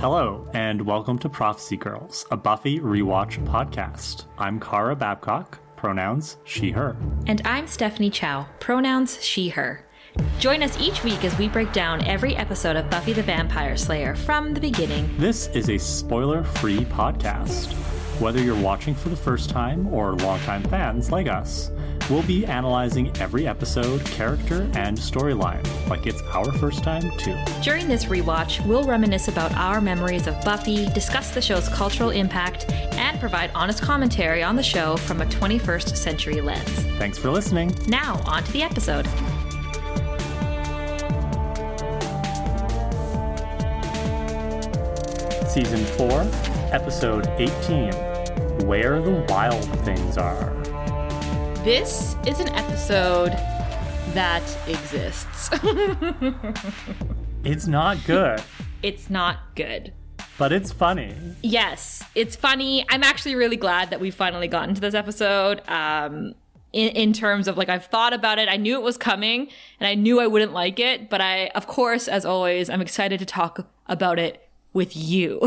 Hello, and welcome to Prophecy Girls, a Buffy rewatch podcast. I'm Kara Babcock, pronouns she, her. And I'm Stephanie Chow, pronouns she, her. Join us each week as we break down every episode of Buffy the Vampire Slayer from the beginning. This is a spoiler free podcast. Whether you're watching for the first time or longtime fans like us, we'll be analyzing every episode, character, and storyline like it's our first time too. During this rewatch, we'll reminisce about our memories of Buffy, discuss the show's cultural impact, and provide honest commentary on the show from a 21st century lens. Thanks for listening. Now, on to the episode. Season 4, Episode 18 Where the Wild Things Are. This is an episode that exists. It's not good, it's not good. but it's funny. Yes, it's funny. I'm actually really glad that we've finally gotten to this episode. Um, in, in terms of like, I've thought about it. I knew it was coming and I knew I wouldn't like it. But I, of course, as always, I'm excited to talk about it with you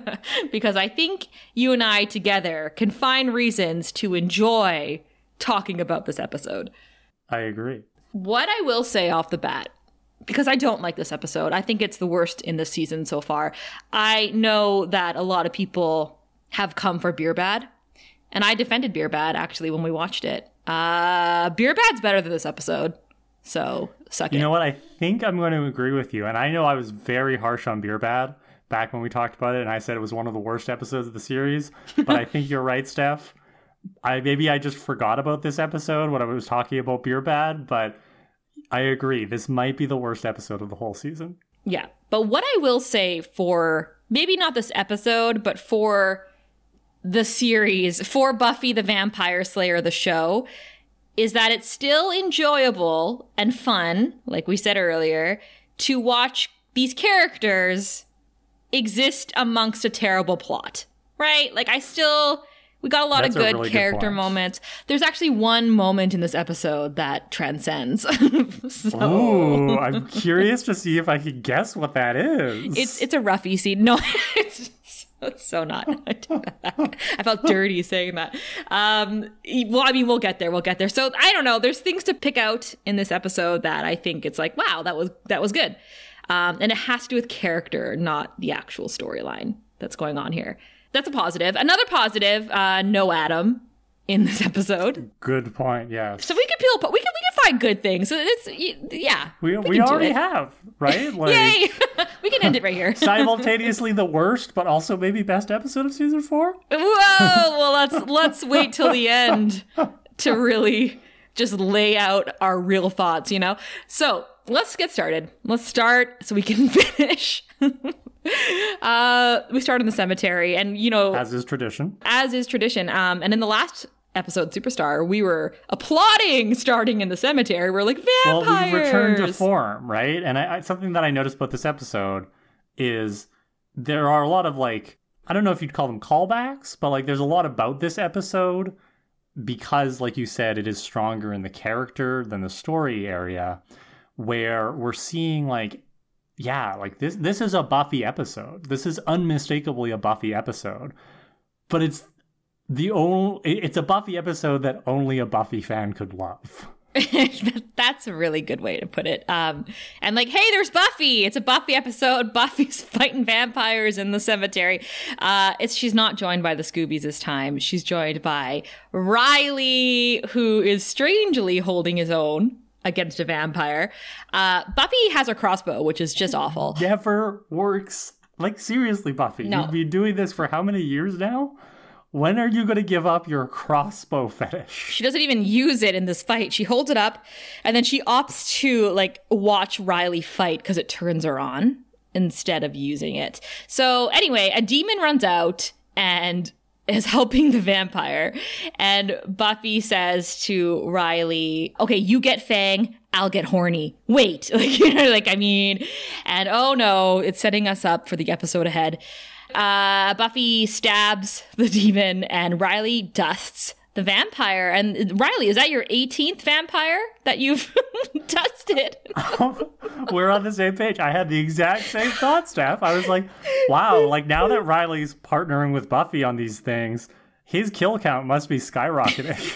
because I think you and I together can find reasons to enjoy talking about this episode. I agree. What I will say off the bat, because I don't like this episode, I think it's the worst in this season so far. I know that a lot of people have come for Beer Bad, and I defended Beer Bad actually when we watched it. Uh, Beer Bad's better than this episode, so suck You it. know what? I think I'm going to agree with you. And I know I was very harsh on Beer Bad back when we talked about it, and I said it was one of the worst episodes of the series. But I think you're right, Steph. I maybe I just forgot about this episode when I was talking about Beer Bad, but I agree. This might be the worst episode of the whole season. Yeah. But what I will say for maybe not this episode, but for the series, for Buffy the Vampire Slayer, the show, is that it's still enjoyable and fun, like we said earlier, to watch these characters exist amongst a terrible plot, right? Like, I still. We got a lot That's of good really character point. moments. There's actually one moment in this episode that transcends. so, Ooh, I'm curious to see if I can guess what that is. It's it's a Ruffy scene. No, it's, it's so not. I felt dirty saying that. Um, well, I mean, we'll get there. We'll get there. So I don't know. There's things to pick out in this episode that I think it's like, wow, that was that was good. Um, and it has to do with character, not the actual storyline that's going on here. That's a positive. Another positive. Uh, no Adam in this episode, good point. Yeah. so we can peel. We can we can find good things. So It's yeah. we we, do already have right. Like, Yay! we can end it right here. simultaneously the worst, but also maybe best episode of season four. Whoa! Well, let's let's wait till the end to really just lay out our real thoughts, you know. So let's get started. Let's start so we can finish. uh, we start in the cemetery, and you know, As is tradition. as is tradition. Um, and in the last episode, Superstar, we were applauding starting in the cemetery. We're like vampires. Well, we return to form, right? And I, I, something that I noticed about this episode is there are a lot of like I don't know if you'd call them callbacks, but like there's a lot about this episode because, like you said, it is stronger in the character than the story area, where we're seeing like yeah, like this this is a Buffy episode. This is unmistakably a Buffy episode. But it's the only it's a Buffy episode that only a Buffy fan could love. That's a really good way to put it. Um, and like, hey, there's Buffy. It's a Buffy episode. Buffy's fighting vampires in the cemetery. Uh, it's she's not joined by the Scoobies this time. She's joined by Riley, who is strangely holding his own against a vampire. Uh, Buffy has a crossbow, which is just awful. never works. Like seriously, Buffy, No. you've been doing this for how many years now? When are you going to give up your crossbow fetish? She doesn't even use it in this fight. She holds it up and then she opts to like watch Riley fight because it turns her on instead of using it. So anyway, a demon runs out and is helping the vampire. And Buffy says to Riley, okay, you get Fang, I'll get horny. Wait, like, you know, like, I mean, and oh no, it's setting us up for the episode ahead. Uh, Buffy stabs the demon and Riley dusts the vampire. And Riley, is that your 18th vampire that you've tested? We're on the same page. I had the exact same thought, Steph. I was like, wow, like now that Riley's partnering with Buffy on these things, his kill count must be skyrocketing.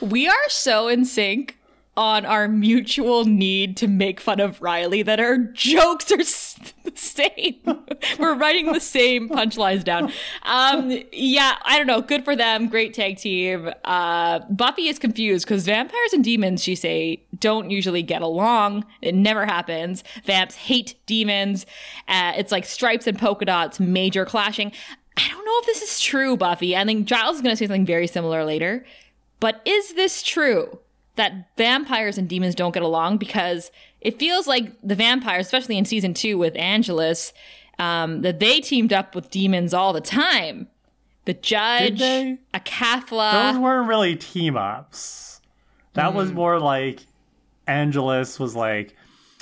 we are so in sync on our mutual need to make fun of Riley that our jokes are the same. We're writing the same punchlines down. Um, yeah, I don't know. Good for them. Great tag team. Uh, Buffy is confused because vampires and demons, she say, don't usually get along. It never happens. Vamps hate demons. Uh, it's like stripes and polka dots, major clashing. I don't know if this is true, Buffy. I think Giles is going to say something very similar later. But is this true? That vampires and demons don't get along because it feels like the vampires, especially in season two with Angelus, um, that they teamed up with demons all the time. The judge, Acathla. Those weren't really team ups. That mm. was more like Angelus was like,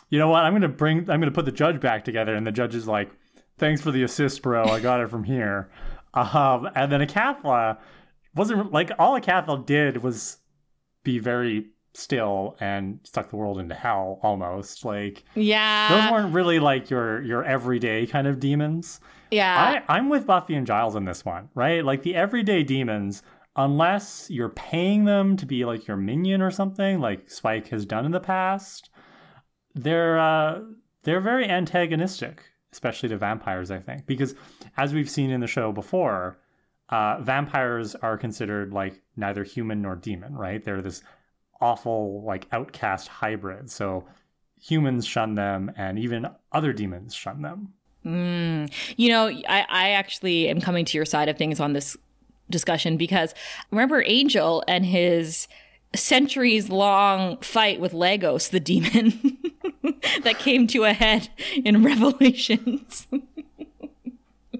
you know what? I'm gonna bring. I'm gonna put the judge back together, and the judge is like, "Thanks for the assist, bro. I got it from here." Um, and then Acathla wasn't like all Acathla did was be very still and suck the world into hell almost. Like yeah. those weren't really like your your everyday kind of demons. Yeah. I, i'm with buffy and giles in this one right? Like the everyday demons unless you're paying them to be like your minion or something like spike has done in the past they're uh they're very antagonistic especially to vampires i think. Because as we've seen in the show before uh, vampires are considered like neither human nor demon, right? They're this awful, like outcast hybrid. So humans shun them, and even other demons shun them. Mm. You know, I, I actually am coming to your side of things on this discussion because remember Angel and his centuries long fight with Lagos, the demon that came to a head in Revelations.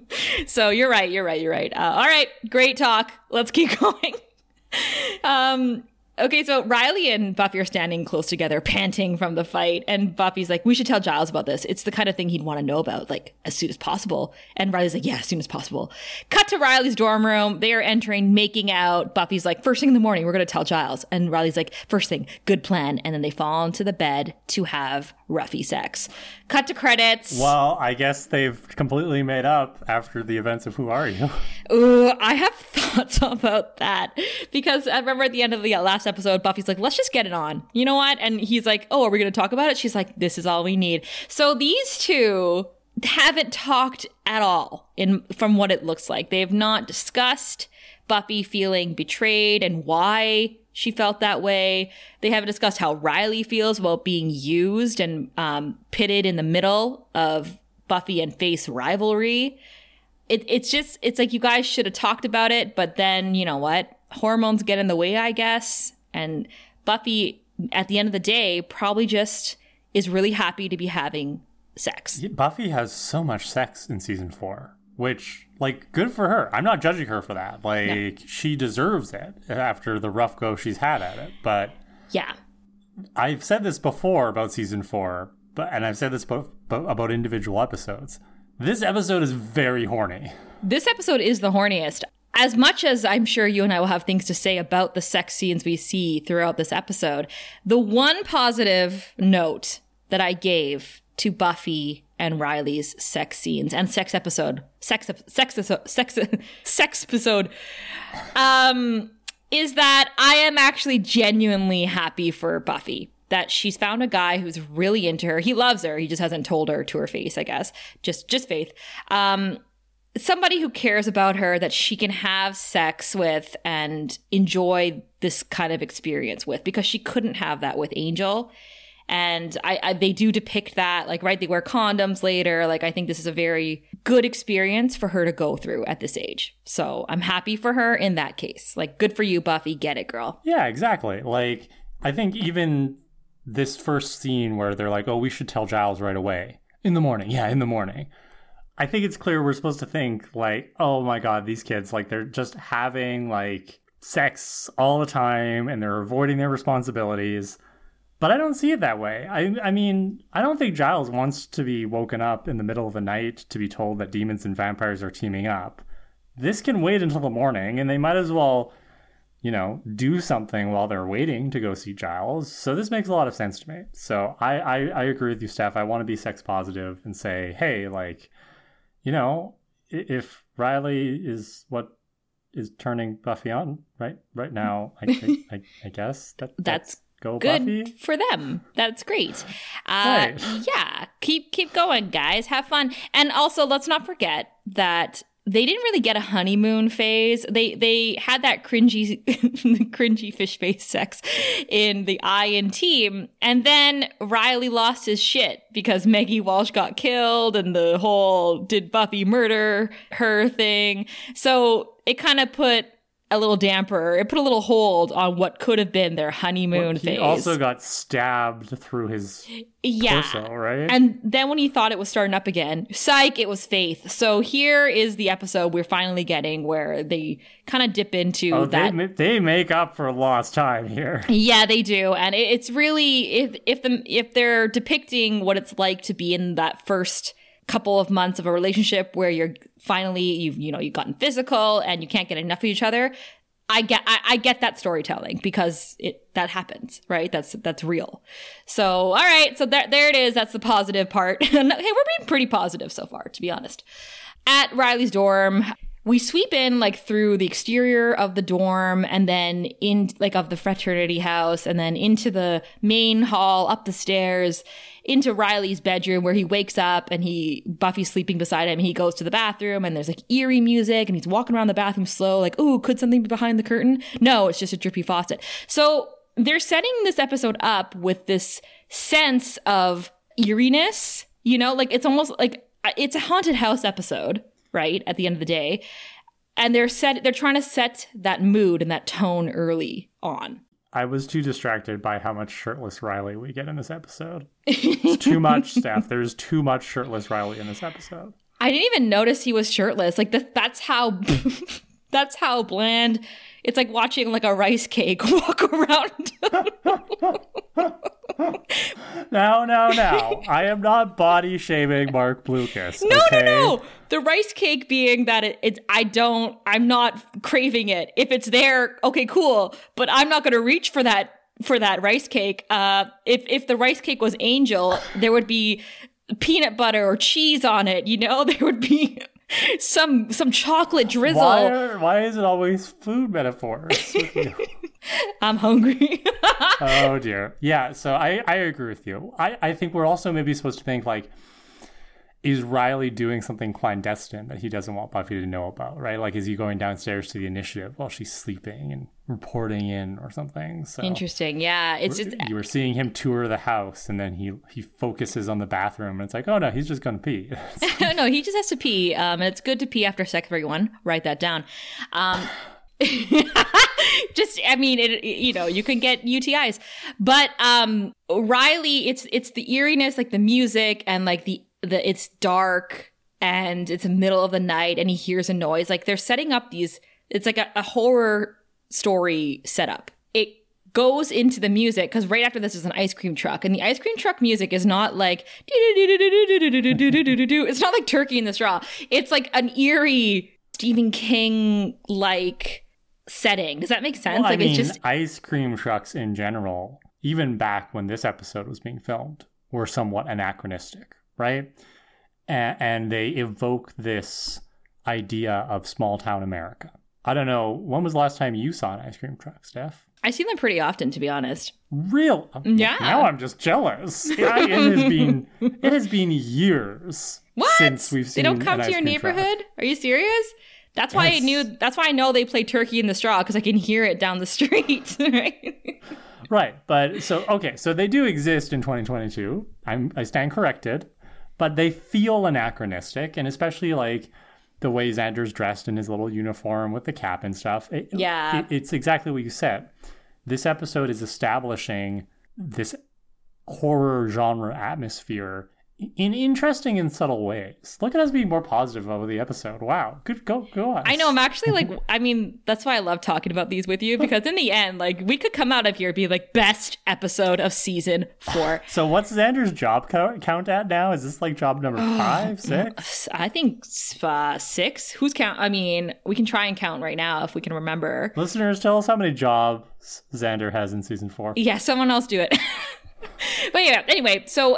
so you're right. You're right. You're right. Uh, all right. Great talk. Let's keep going. um, Okay, so Riley and Buffy are standing close together, panting from the fight. And Buffy's like, we should tell Giles about this. It's the kind of thing he'd want to know about, like, as soon as possible. And Riley's like, yeah, as soon as possible. Cut to Riley's dorm room. They are entering, making out. Buffy's like, first thing in the morning, we're going to tell Giles. And Riley's like, first thing, good plan. And then they fall into the bed to have Ruffy sex. Cut to credits. Well, I guess they've completely made up after the events of Who Are You? Ooh, I have thoughts about that. Because I remember at the end of the last episode, Buffy's like, let's just get it on. You know what? And he's like, oh, are we going to talk about it? She's like, this is all we need. So these two haven't talked at all in from what it looks like. They have not discussed Buffy feeling betrayed and why she felt that way. They haven't discussed how Riley feels about being used and um, pitted in the middle of Buffy and Faith rivalry. It, it's just, it's like you guys should have talked about it, but then, you know what? Hormones get in the way, I guess. And Buffy, at the end of the day, probably just is really happy to be having sex. Buffy has so much sex in season four, which, like, good for her. I'm not judging her for that. Like, no. she deserves it after the rough go she's had at it. But yeah, I've said this before about season four, but and I've said this about, about individual episodes. This episode is very horny. This episode is the horniest as much as I'm sure you and I will have things to say about the sex scenes we see throughout this episode, the one positive note that I gave to Buffy and Riley's sex scenes and sex episode, sex sex sex sex episode, um, is that I am actually genuinely happy for Buffy that she's found a guy who's really into her. He loves her. He just hasn't told her to her face, I guess. Just just faith. Um, somebody who cares about her that she can have sex with and enjoy this kind of experience with because she couldn't have that with Angel. And I, I, they do depict that like right they wear condoms later like I think this is a very good experience for her to go through at this age. So I'm happy for her in that case. Like good for you Buffy, get it girl. Yeah, exactly. Like I think even this first scene where they're like, "Oh, we should tell Giles right away." In the morning. Yeah, in the morning I think it's clear we're supposed to think like, oh my god, these kids like they're just having like sex all the time and they're avoiding their responsibilities. But I don't see it that way. I I mean, I don't think Giles wants to be woken up in the middle of the night to be told that demons and vampires are teaming up. This can wait until the morning and they might as well you know, do something while they're waiting to go see Giles. So this makes a lot of sense to me. So I, I, I agree with you, Steph. I want to be sex positive and say, hey, like, you know, if Riley is what is turning Buffy on right right mm-hmm. now, I, I, I, I guess that That's go good Buffy. for them. That's great. Uh, Right. Yeah, keep keep going, guys. Have fun, and also let's not forget that they didn't really get a honeymoon phase. They they had that cringy cringy fish face sex in the I in Team, and then Riley lost his shit because Maggie Walsh got killed, and the whole did Buffy murder her thing. So it kind of put. A little damper. It put a little hold on what could have been their honeymoon he phase. He also got stabbed through his yeah. torso, right? And then when he thought it was starting up again, psych, it was Faith. So here is the episode we're finally getting where they kind of dip into oh, that. they they make up for lost time here. yeah, they do, and it, it's really if if the if they're depicting what it's like to be in that first couple of months of a relationship where you're finally you've you know you've gotten physical and you can't get enough of each other. I get I, I get that storytelling because it that happens right? That's that's real. So all right. So there there it is. That's the positive part. Hey we're being pretty positive so far to be honest. At Riley's dorm we sweep in like through the exterior of the dorm and then in like of the fraternity house and then into the main hall up the stairs into Riley's bedroom where he wakes up and he Buffy's sleeping beside him. He goes to the bathroom and there's like eerie music and he's walking around the bathroom slow, like, ooh, could something be behind the curtain? No, it's just a drippy faucet. So they're setting this episode up with this sense of eeriness, you know, like it's almost like uh, it's a haunted house episode, right? At the end of the day. And they're set they're trying to set that mood and that tone early on. I was too distracted by how much shirtless Riley we get in this episode. It's too much, Steph. There's too much shirtless Riley in this episode. I didn't even notice he was shirtless. Like that that's how that's how bland it's like watching like a rice cake walk around. Now, now, now. I am not body shaming Marc Blucas. no, okay? no, no. The rice cake being that it, it's I don't I'm not craving it. If it's there, okay, cool. But I'm not gonna reach for that for that rice cake. Uh if if the rice cake was angel, there would be peanut butter or cheese on it, you know? There would be some some chocolate drizzle. Why, are, why is it always food metaphors? I'm hungry. oh dear. Yeah, so I, I agree with you. I, I think we're also maybe supposed to think like is Riley doing something clandestine that he doesn't want Buffy to know about, right? Like is he going downstairs to the initiative while she's sleeping and reporting in or something? So Interesting. Yeah, it's just you were seeing him tour the house and then he he focuses on the bathroom and it's like, oh no, he's just gonna pee. no, he just has to pee. Um, and it's good to pee after sex. Everyone, write that down. Um, just, I mean, it, you know, you can get UTIs, but um, Riley, it's it's the eeriness, like the music, and like the the it's dark and it's the middle of the night, and he hears a noise. Like they're setting up these. It's like a, a horror story setup. It goes into the music because right after this is an ice cream truck, and the ice cream truck music is not like it's not like Turkey in the Straw. It's like an eerie Stephen King like setting. Does that make sense? Well, I like mean, it's just ice cream trucks in general, even back when this episode was being filmed, were somewhat anachronistic, right? And, and they evoke this idea of small town America. I don't know. When was the last time you saw an ice cream truck, Steph? I see them pretty often, to be honest. Real? Oh, yeah. Now I'm just jealous. Yeah, it has been it has been years What? since we've seen. They don't come to your cream truck. neighborhood? Are you serious? That's why I knew. That's why I know they play Turkey in the Straw because I can hear it down the street. right? Right, but so okay, so they do exist in 2022. I'm I stand corrected, but they feel anachronistic, and especially like the way Xander's dressed in his little uniform with the cap and stuff. It- Yeah. it- it's exactly what you said. This episode is establishing this horror genre atmosphere in interesting and subtle ways. Look at us being more positive over the episode. Wow, good go go on. I know. I'm actually like. I mean, that's why I love talking about these with you because in the end, like, we could come out of here and be like best episode of season four. So what's Xander's job co- count at now? Is this like job number five, six? I think uh, six. Who's count? I mean, we can try and count right now if we can remember. Listeners, tell us how many jobs Xander has in season four. Yeah, someone else do it. but yeah, anyway, so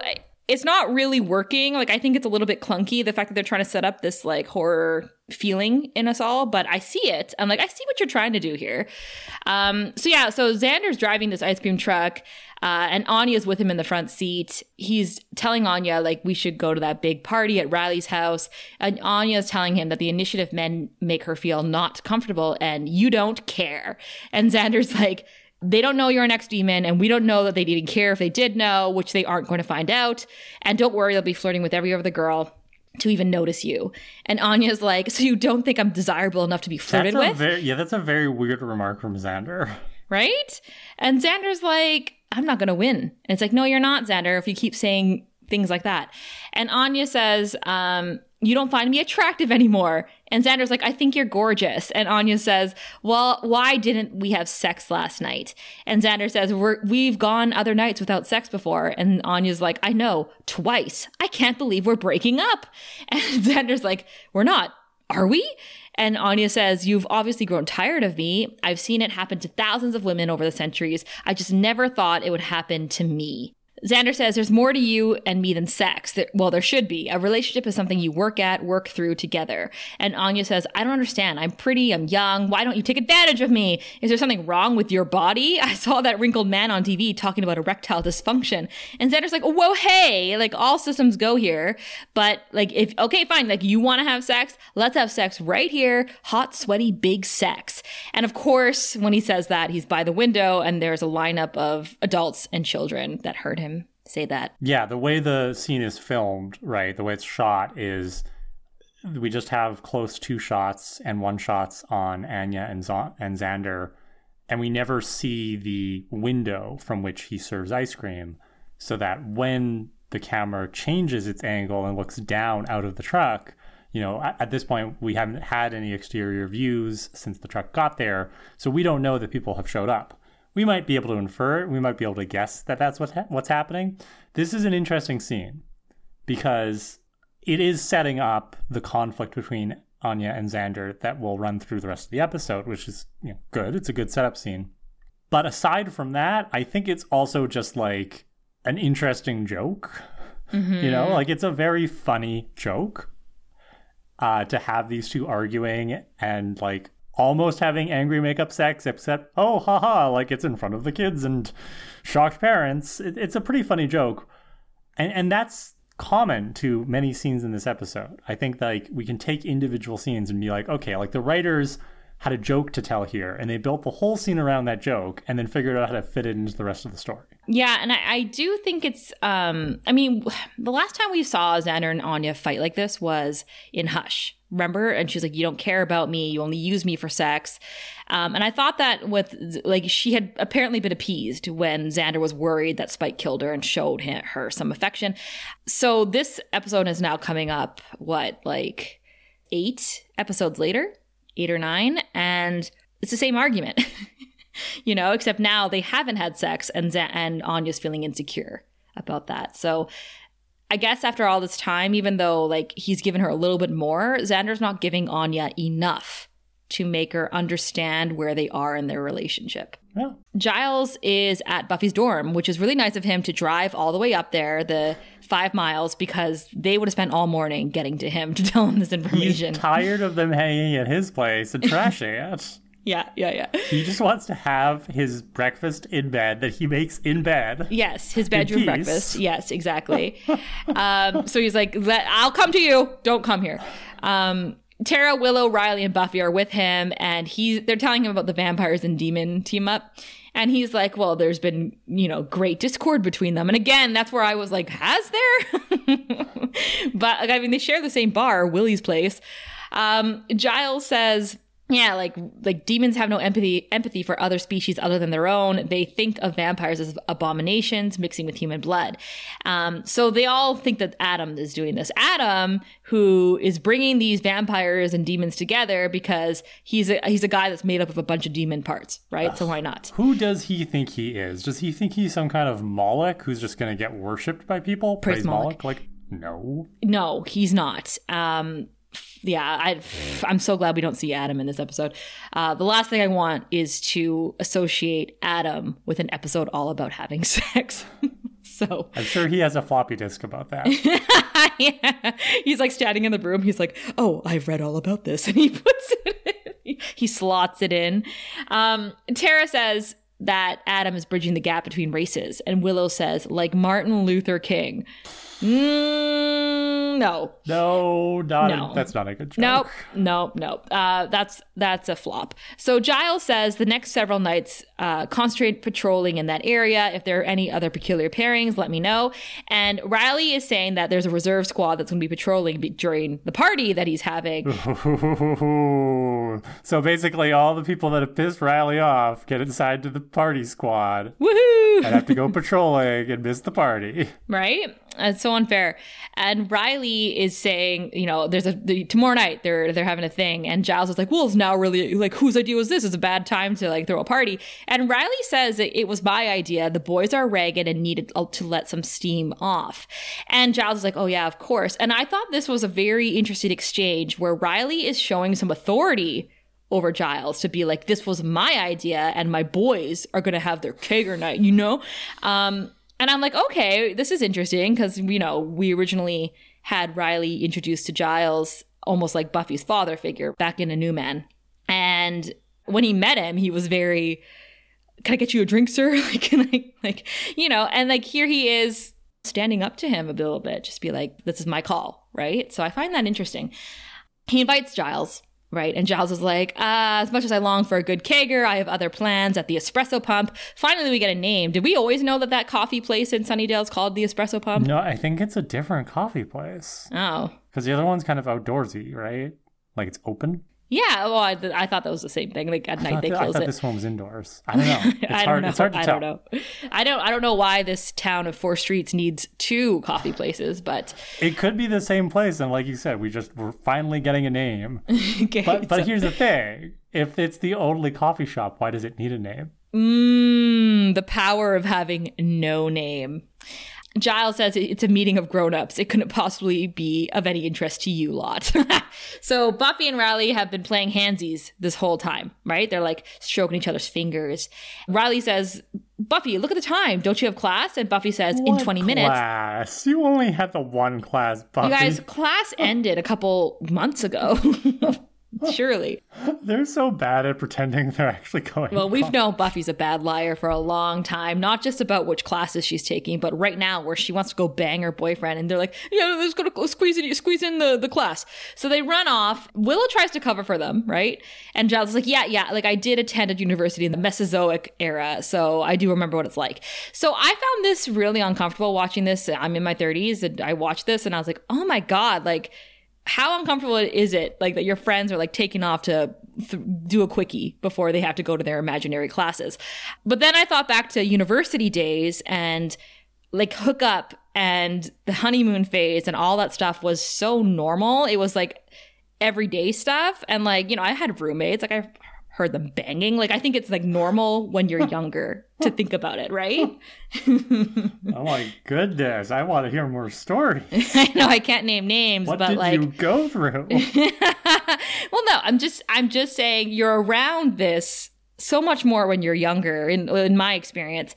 it's not really working. Like I think it's a little bit clunky the fact that they're trying to set up this like horror feeling in us all, but I see it. I'm like, I see what you're trying to do here. Um, so yeah, so Xander's driving this ice cream truck, uh, and Anya's with him in the front seat. He's telling Anya like we should go to that big party at Riley's house, and Anya's telling him that the initiative men make her feel not comfortable, and you don't care. And Xander's like they don't know you're an ex demon, and we don't know that they'd even care if they did know, which they aren't going to find out. And don't worry, they'll be flirting with every other girl to even notice you. And Anya's like, So you don't think I'm desirable enough to be flirted with? very, yeah, that's a very weird remark from Xander. right? And Xander's like, I'm not going to win. And it's like, No, you're not, Xander, if you keep saying things like that. And Anya says, um, you don't find me attractive anymore. And Xander's like, I think you're gorgeous. And Anya says, Well, why didn't we have sex last night? And Xander says, we have gone other nights without sex before. And Anya's like, I know, twice. I can't believe we're breaking up. And Xander's like, We're not. Are we? And Anya says, You've obviously grown tired of me. I've seen it happen to thousands of women over the centuries. I just never thought it would happen to me. Xander says there's more to you and me than sex. Well, there should be. A relationship is something you work at, work through together. And Anya says, I don't understand. I'm pretty, I'm young. Why don't you take advantage of me? Is there something wrong with your body? I saw that wrinkled man on TV talking about erectile dysfunction. And Xander's like, whoa, hey, like all systems go here. But like, if, okay, fine, like you want to have sex, let's have sex right here. Hot, sweaty, big sex. And of course, when he says that, he's by the window and there's a lineup of adults and children that heard him say that. Yeah, the way the scene is filmed, right, the way it's shot is we just have close two shots and one shots on Anya and, Z- and Xander, and we never see the window from which he serves ice cream, so that when the camera changes its angle and looks down out of the truck, you know, at, at this point, we haven't had any exterior views since the truck got there, so we don't know that people have showed up we might be able to infer it. We might be able to guess that that's what's, ha- what's happening. This is an interesting scene because it is setting up the conflict between Anya and Xander that will run through the rest of the episode, which is you know, good. It's a good setup scene. But aside from that, I think it's also just like an interesting joke. Mm-hmm. You know, like it's a very funny joke uh, to have these two arguing and like almost having angry makeup sex, except, oh, haha, like it's in front of the kids and shocked parents. It, it's a pretty funny joke. And, and that's common to many scenes in this episode. I think like we can take individual scenes and be like, okay, like the writers had a joke to tell here and they built the whole scene around that joke and then figured out how to fit it into the rest of the story. Yeah, and I, I do think it's um I mean the last time we saw Xander and Anya fight like this was in Hush. Remember? And she's like, You don't care about me, you only use me for sex. Um, and I thought that with like she had apparently been appeased when Xander was worried that Spike killed her and showed him, her some affection. So this episode is now coming up, what, like eight episodes later? eight or nine, and it's the same argument, you know, except now they haven't had sex, and and Anya's feeling insecure about that. So I guess after all this time, even though like he's given her a little bit more, Xander's not giving Anya enough to make her understand where they are in their relationship. Yeah. Giles is at Buffy's dorm, which is really nice of him to drive all the way up there, the five miles, because they would have spent all morning getting to him to tell him this information. He's tired of them hanging at his place and trashing it. Yeah, yeah, yeah. He just wants to have his breakfast in bed that he makes in bed. Yes, his bedroom breakfast. Yes, exactly. um, so he's like, "I'll come to you. Don't come here." Um, Tara, Willow, Riley, and Buffy are with him, and he's they're telling him about the vampires and demon team up. And he's like, Well, there's been, you know, great discord between them. And again, that's where I was like, Has there? but I mean, they share the same bar, Willie's place. Um, Giles says, Yeah, like like demons have no empathy empathy for other species other than their own. They think of vampires as abominations mixing with human blood. Um, so they all think that Adam is doing this. Adam, who is bringing these vampires and demons together because he's a he's a guy that's made up of a bunch of demon parts, right? So why not? Who does he think he is? Does he think he's some kind of Moloch who's just going to get worshipped by people? Praise Moloch. Like, no. No, he's not. Um, yeah, I, I'm so glad we don't see Adam in this episode. Uh, the last thing I want is to associate Adam with an episode all about having sex. so I'm sure he has a floppy disk about that. yeah. he's like standing in the room. He's like, "Oh, I've read all about this," and he puts it. In. He slots it in. Um, Tara says that Adam is bridging the gap between races, and Willow says, like Martin Luther King. Mm, no. No, not No. A, that's not a good joke. Nope, nope, nope. Uh, that's that's a flop. So Giles says the next several nights, uh, concentrate patrolling in that area. If there are any other peculiar pairings, let me know. And Riley is saying that there's a reserve squad that's going to be patrolling be- during the party that he's having. so basically, all the people that have pissed Riley off get inside to the party squad Woohoo! and have to go patrolling and miss the party. right? It's so unfair. And Riley is saying, you know, there's a the, tomorrow night they're they're having a thing, and Giles is like, well, it's now really like whose idea was this? It's a bad time to like throw a party. And Riley says that it was my idea. The boys are ragged and needed to let some steam off. And Giles is like, oh yeah, of course. And I thought this was a very interesting exchange where Riley is showing some authority over Giles to be like, this was my idea, and my boys are gonna have their kegger night, you know? Um, and I'm like, okay, this is interesting because, you know, we originally had Riley introduced to Giles almost like Buffy's father figure back in A New Man. And when he met him, he was very, can I get you a drink, sir? like, can I, like, you know, and like here he is standing up to him a little bit, just be like, this is my call, right? So I find that interesting. He invites Giles Right. And Giles is like, uh, as much as I long for a good kegger, I have other plans at the espresso pump. Finally, we get a name. Did we always know that that coffee place in Sunnydale is called the espresso pump? No, I think it's a different coffee place Oh. because the other one's kind of outdoorsy, right? Like it's open. Yeah. Well, I, I thought that was the same thing. Like at I night thought, they I close thought it. this one was indoors. I don't know. It's I don't know. It's hard to I tell. don't know. I don't. I don't know why this town of four streets needs two coffee places, but It could be the same place, and like you said, we just we're finally getting a name. okay. But but so- here's the thing: if it's the only coffee shop, why does it need a name? Mmm, the power of having no name. Giles says it's a meeting of grown-ups. It couldn't possibly be of any interest to you lot. so Buffy and Riley have been playing handsies this whole time, right? They're like stroking each other's fingers. Riley says, Buffy, look at the time. Don't you have class? And Buffy says, in What 20 minutes. Class. You only had the one class, Buffy. You guys, class ended a couple months ago. Surely. They're so bad at pretending they're actually going. Well, we've known Buffy's a bad liar for a long time, not just about which classes she's taking, but right now where she wants to go bang her boyfriend, and they're like, "Yeah, let's go to squeeze in, squeeze in the the class." So they run off. Willow tries to cover for them, right? And Giles is like, "Yeah, yeah, like I did attend a university in the Mesozoic era, so I do remember what it's like." So I found this really uncomfortable watching this. I'm in my 30s, and I watched this, and I was like, "Oh my god!" Like how uncomfortable is it like that your friends are like taking off to th- do a quickie before they have to go to their imaginary classes? But then i thought back to university days and like hook up and the honeymoon phase and all that stuff was so normal. It was like everyday stuff. And like you know i had roommates. Like i heard them banging like i think it's like normal when you're younger to think about it right oh my goodness! I want to hear more stories. i know i can't name names What but did like you go through? well, no, I'm just I'm just saying you're around this so much more when you're younger. In in my experience,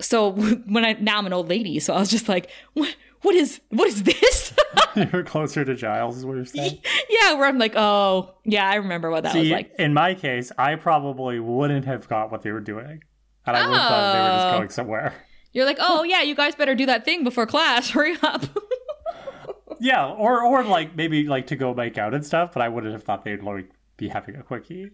so when I now I'm an old lady, so I was just like, what what is what is this? you're closer to Giles, is what you're saying. yeah, where I'm like, oh yeah, I remember what that was like. in my case, I probably wouldn't have got what they were doing, and I would have thought they were just Oh. going somewhere. You're like, oh yeah, you guys better do that thing before class. Hurry up. Yeah, or or like maybe like to go make out and stuff, but I wouldn't have thought they'd like be having a quickie.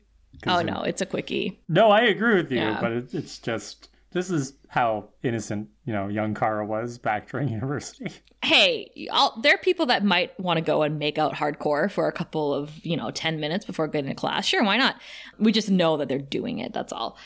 oh no, it's a quickie. No, I agree with you, Yeah. but it, it's just this is how innocent, you know, young Kara was back during university. Hey, I'll, there are people that might want to go and make out hardcore for a couple of, you know, 10 minutes before getting to class. Sure, why not? We just know that they're doing it. That's all.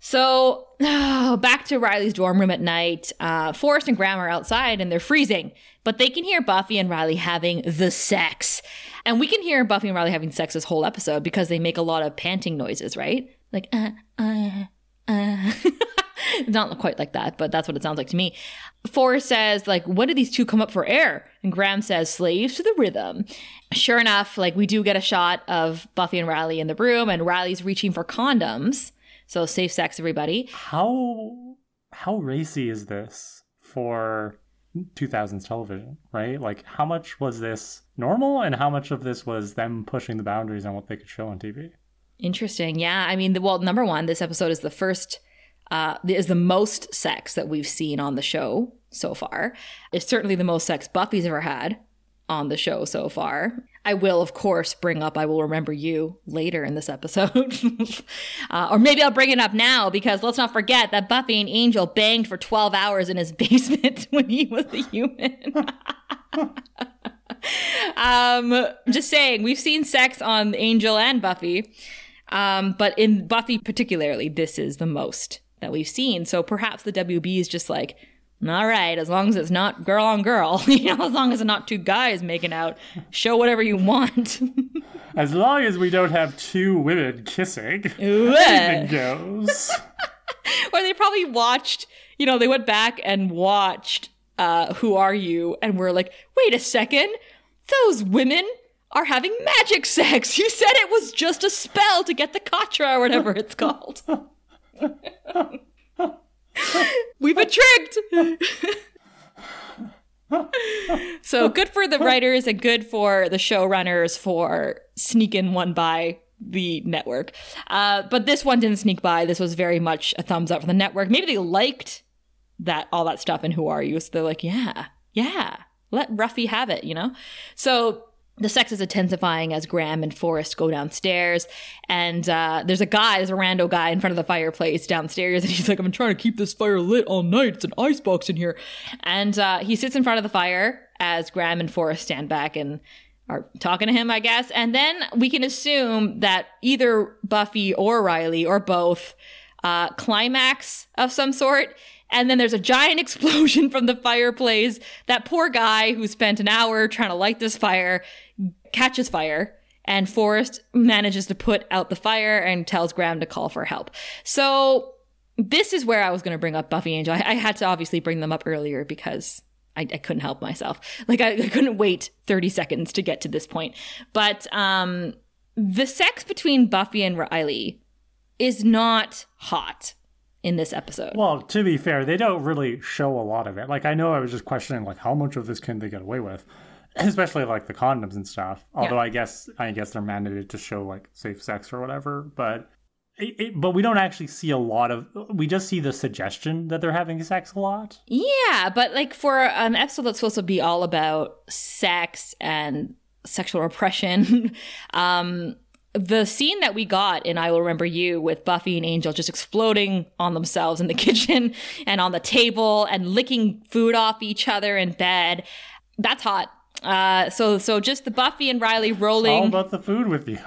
So oh, back to Riley's dorm room at night. Uh, Forrest and Graham are outside and they're freezing, but they can hear Buffy and Riley having the sex. And we can hear Buffy and Riley having sex this whole episode because they make a lot of panting noises, right? Like, uh, uh, uh. Not quite like that, but that's what it sounds like to me. Forrest says, like, when did these two come up for air? And Graham says, slaves to the rhythm. Sure enough, like, we do get a shot of Buffy and Riley in the room, and Riley's reaching for condoms. So safe sex, everybody. How how racy is this for 2000s television, right? Like, how much was this normal, and how much of this was them pushing the boundaries on what they could show on TV? Interesting. Yeah. I mean, the, well, number one, this episode is the first, uh, is the most sex that we've seen on the show so far. It's certainly the most sex Buffy's ever had on the show so far. I will, of course, bring up I Will Remember You later in this episode. uh, or maybe I'll bring it up now because let's not forget that Buffy and Angel banged for 12 hours in his basement when he was a human. um, just saying, we've seen sex on Angel and Buffy. Um, but in Buffy particularly, this is the most that we've seen. So perhaps the WB is just like, all right, as long as it's not girl on girl, you know, as long as it's not two guys making out, show whatever you want. as long as we don't have two women kissing, anything goes. or they probably watched, you know, they went back and watched uh, Who Are You? and were like, wait a second, those women are having magic sex. You said it was just a spell to get the Katra or whatever it's called. We've been tricked. so good for the writers and good for the showrunners for sneaking one by the network. Uh, but this one didn't sneak by. This was very much a thumbs up for the network. Maybe they liked that all that stuff and who are you? So they're like, yeah, yeah, let Ruffy have it, you know? So the sex is intensifying as Graham and Forrest go downstairs. And uh, there's a guy, there's a rando guy in front of the fireplace downstairs. And he's like, I'm trying to keep this fire lit all night. It's an icebox in here. And uh, he sits in front of the fire as Graham and Forrest stand back and are talking to him, I guess. And then we can assume that either Buffy or Riley or both uh, climax of some sort and then there's a giant explosion from the fireplace. That poor guy who spent an hour trying to light this fire catches fire. And Forrest manages to put out the fire and tells Graham to call for help. So this is where I was going to bring up Buffy Angel. I, I, had to obviously bring them up earlier because I, I couldn't help myself. Like I, I, couldn't wait 30 seconds to get to this point. But um, the sex between Buffy and Riley is not hot in this episode. Well, to be fair, they don't really show a lot of it. Like I know I was just questioning like how much of this can they get away with, especially like the condoms and stuff. Although yeah. I guess I guess they're mandated to show like safe sex or whatever, but. It, it, but we don't actually see a lot of. We just see the suggestion that they're having sex a lot. Yeah, but like for an episode that's supposed to be all about sex and sexual repression, um, the scene that we got in I Will Remember You with Buffy and Angel just exploding on themselves in the kitchen and on the table and licking food off each other in bed, that's hot. Uh, so so just the Buffy and Riley rolling. It's all about the food with you.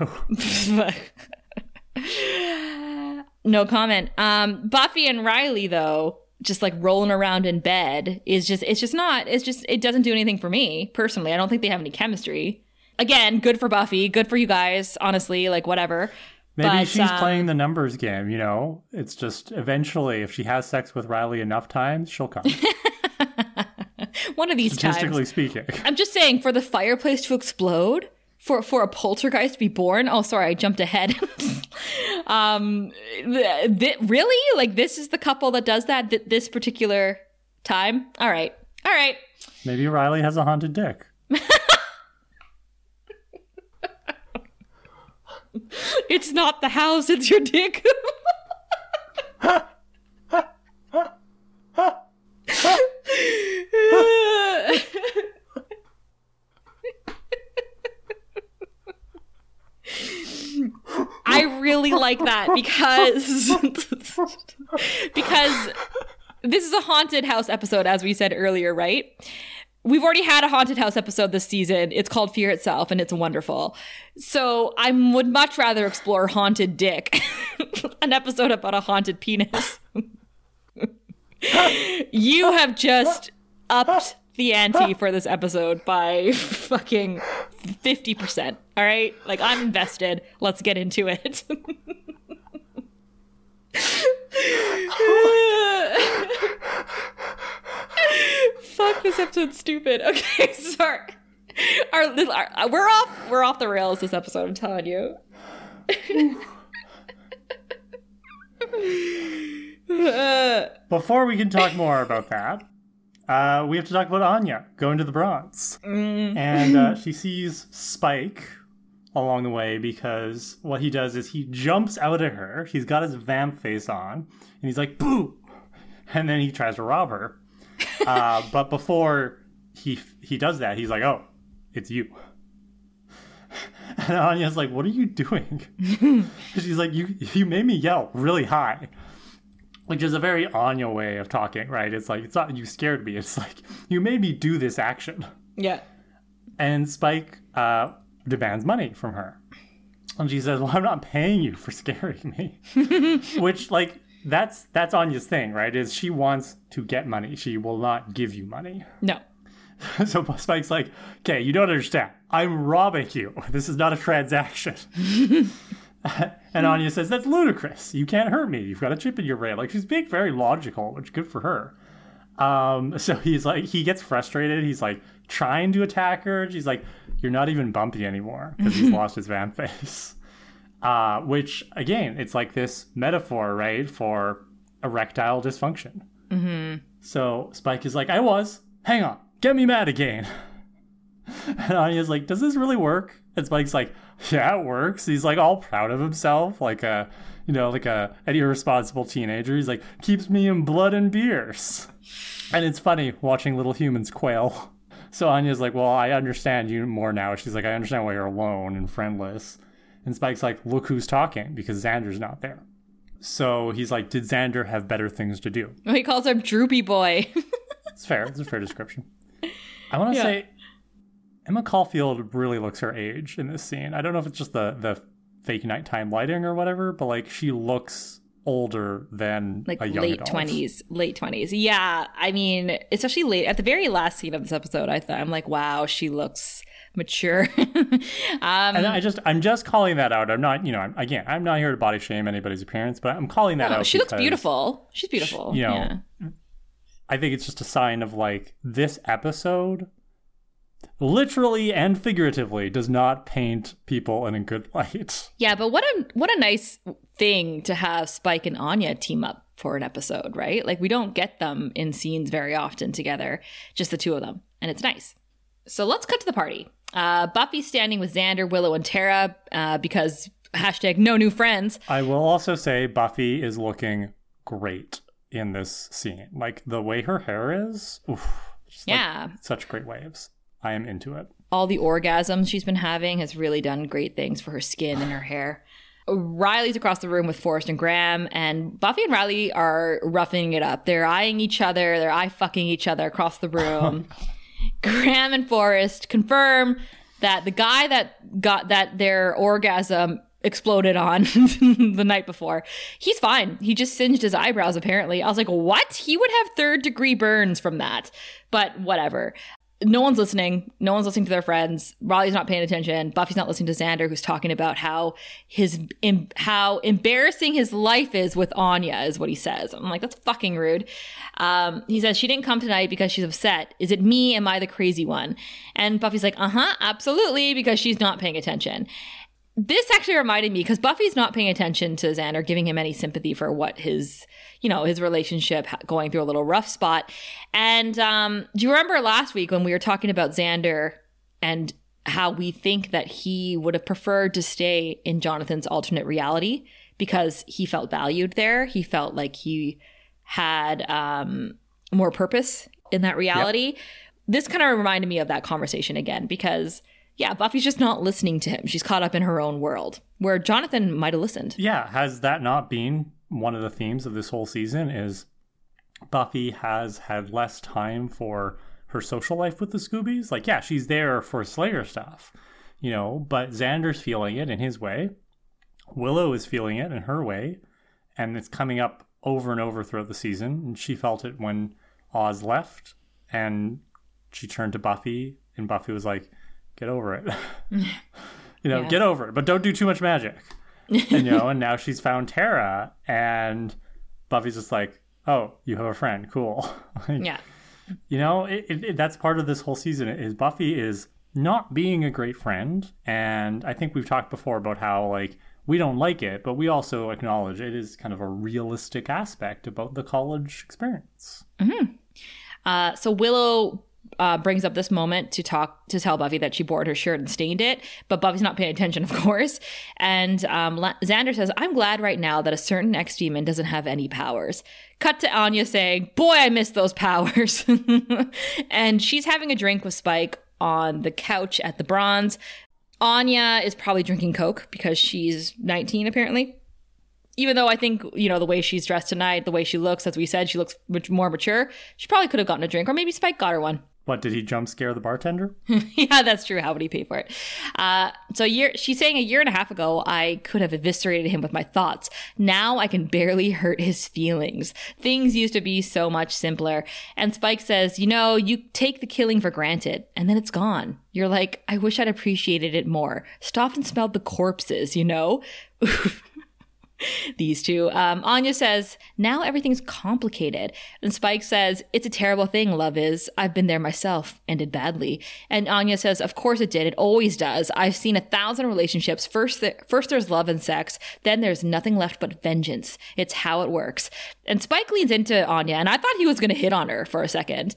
no comment. Um, Buffy and Riley though, just like rolling around in bed is just it's just not it's just it doesn't do anything for me personally. I don't think they have any chemistry again, good for Buffy, good for you guys, honestly, like whatever. Maybe but, she's um, playing the numbers game, you know? It's just eventually, if she has sex with Riley enough times, she'll come. One of these Statistically times. speaking. I'm just saying, for the fireplace to explode, for for a poltergeist to be born. Oh, sorry, I jumped ahead. um, th- th- really? Like this is the couple that does that th- this particular time? All right, all right. Maybe Riley has a haunted dick. it's not the house, it's your dick. I really like that because because this is a haunted house episode, as we said earlier, right? We've already had a haunted house episode this season. It's called Fear Itself, and it's wonderful. So I would much rather explore Haunted Dick, an episode about a haunted penis. you have just upped the ante for this episode by fucking 50%. All right? Like, I'm invested. Let's get into it. Oh Fuck, this episode's stupid. Okay, sorry. Our, our, we're off we're off the rails this episode, I'm telling you. Before we can talk more about that, uh, we have to talk about Anya going to the bronze. Mm. And uh, she sees Spike along the way because what he does is he jumps out at her. He's got his vamp face on, and he's like, boo! And then he tries to rob her. Uh, but before he he does that, he's like, oh, it's you. And Anya's like, what are you doing? She's like, you you made me yell really high which is a very Anya way of talking, right? It's like it's not you scared me. It's like you made me do this action. Yeah. And Spike uh, demands money from her, and she says, "Well, I'm not paying you for scaring me." which, like, that's that's Anya's thing, right? Is she wants to get money. She will not give you money. No. so Spike's like, "Okay, you don't understand. I'm robbing you. This is not a transaction." and Anya says, That's ludicrous. You can't hurt me. You've got a chip in your brain. Like, she's being very logical, which good for her. Um, so he's like, he gets frustrated. He's like trying to attack her. She's like, You're not even bumpy anymore because he's lost his vamp face. Uh, which, again, it's like this metaphor, right, for erectile dysfunction. Mm-hmm. So Spike is like, I was. Hang on. Get me mad again. And Anya's like, Does this really work? And Spike's like, yeah, it works. He's like all proud of himself, like a, you know, like a an irresponsible teenager. He's like keeps me in blood and beers, and it's funny watching little humans quail. So Anya's like, well, I understand you more now. She's like, I understand why you're alone and friendless. And Spike's like, look who's talking because Xander's not there. So he's like, did Xander have better things to do? He calls him Droopy Boy. it's fair. It's a fair description. I want to Yeah. say Emma Caulfield really looks her age in this scene. I don't know if it's just the the fake nighttime lighting or whatever, but like she looks older than like a young late twenties, late twenties. Yeah, I mean, especially late at the very last scene of this episode. I thought I'm like, wow, she looks mature. um, And I just I'm just calling that out. I'm not, you know, I'm, again, I'm not here to body shame anybody's appearance, but I'm calling that no, out. She looks beautiful. She's beautiful. you know, yeah. I think it's just a sign of like this episode literally and figuratively does not paint people in a good light. Yeah, but what a what a nice thing to have Spike and Anya team up for an episode, right? Like we don't get them in scenes very often together, just the two of them, and it's nice. So let's cut to the party. Uh, Buffy's standing with Xander, Willow, and Tara uh, because hashtag no new friends. I will also say Buffy is looking great in this scene. Like the way her hair is, oof, just like Yeah, such great waves. I am into it. all the orgasms she's been having has really done great things for her skin and her hair. Riley's across the room with Forrest and Graham, and Buffy and Riley are roughing it up. They're eyeing each other, they're eye fucking each other across the room. Graham and Forrest confirm that the guy that got that their orgasm exploded on the night before, he's fine. He just singed his eyebrows, apparently. I was like, what? He would have third degree burns from that. But whatever no one's listening. No one's listening to their friends. Riley's not paying attention. Buffy's not listening to Xander, who's talking about how his em- how embarrassing his life is with Anya, is what he says. I'm like, that's fucking rude. Um, he says she didn't come tonight because she's upset. Is it me? Am I the crazy one? And Buffy's like, uh huh, absolutely, because she's not paying attention. This actually reminded me because Buffy's not paying attention to Xander, giving him any sympathy for what his, you know, his relationship going through a little rough spot. And um, do you remember last week when we were talking about Xander and how we think that he would have preferred to stay in Jonathan's alternate reality because he felt valued there. He felt like he had um, more purpose in that reality. This kind of reminded me of that conversation again because, yeah, Buffy's just not listening to him. She's caught up in her own world where Jonathan might have listened. Yeah, has that not been one of the themes of this whole season is Buffy has had less time for her social life with the Scoobies. Like, yeah, she's there for Slayer stuff, you know, but Xander's feeling it in his way. Willow is feeling it in her way. And it's coming up over and over throughout the season. And she felt it when Oz left. And she turned to Buffy, and Buffy was like, get over it. you know, Yeah. get over it, but don't do too much magic. and, you know, and now she's found Tara, and Buffy's just like, oh, you have a friend. Cool. Like, Yeah. you know, it, it, it- that's part of this whole season is Buffy is not being a great friend, and I think we've talked before about how like we don't like it, but we also acknowledge it is kind of a realistic aspect about the college experience. Uh, so Willow uh, brings up this moment to talk to tell Buffy that she bored her shirt and stained it, but Buffy's not paying attention, of course. And um, La- Xander says, "I'm glad right now that a certain ex demon doesn't have any powers." Cut to Anya saying, "Boy, I miss those powers," and she's having a drink with Spike on the couch at the Bronze. Anya is probably drinking Coke because she's 19 apparently even though I think, you know, the way she's dressed tonight, the way she looks, as we said, she looks more mature. She probably could have gotten a drink, or maybe Spike got her one. What did he jump scare the bartender? yeah, that's true. How would he pay for it? Uh, so year, she's saying a year and a half ago, I could have eviscerated him with my thoughts. Now I can barely hurt his feelings. Things used to be so much simpler. And Spike says, you know, you take the killing for granted and then it's gone. You're like, I wish I'd appreciated it more. Stopped and smelled the corpses, you know? these two. Um, Anya says, now everything's complicated. And Spike says, it's a terrible thing, love is. I've been there myself, ended badly. And Anya says, of course it did. It always does. I've seen a thousand relationships. First, th- first there's love and sex. Then there's nothing left but vengeance. It's how it works. And Spike leans into Anya, and I thought he was going to hit on her for a second.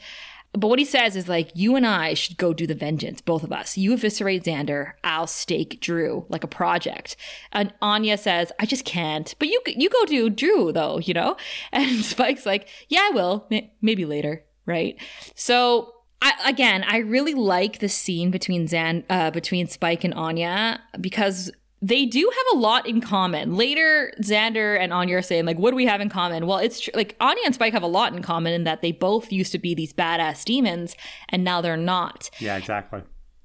But what he says is like, you and I should go do the vengeance, both of us. You eviscerate Xander, I'll stake Drew like a project. And Anya says, I just can't. But you you go do Drew though, you know. And Spike's like, yeah, I will, maybe later, right? So. I, again, I really like the scene between Zan, uh, between Spike and Anya because they do have a lot in common. Later, Xander and Anya are saying, like, what do we have in common? Well, it's tr- like Anya and Spike have a lot in common in that they both used to be these badass demons and now they're not. Yeah, exactly.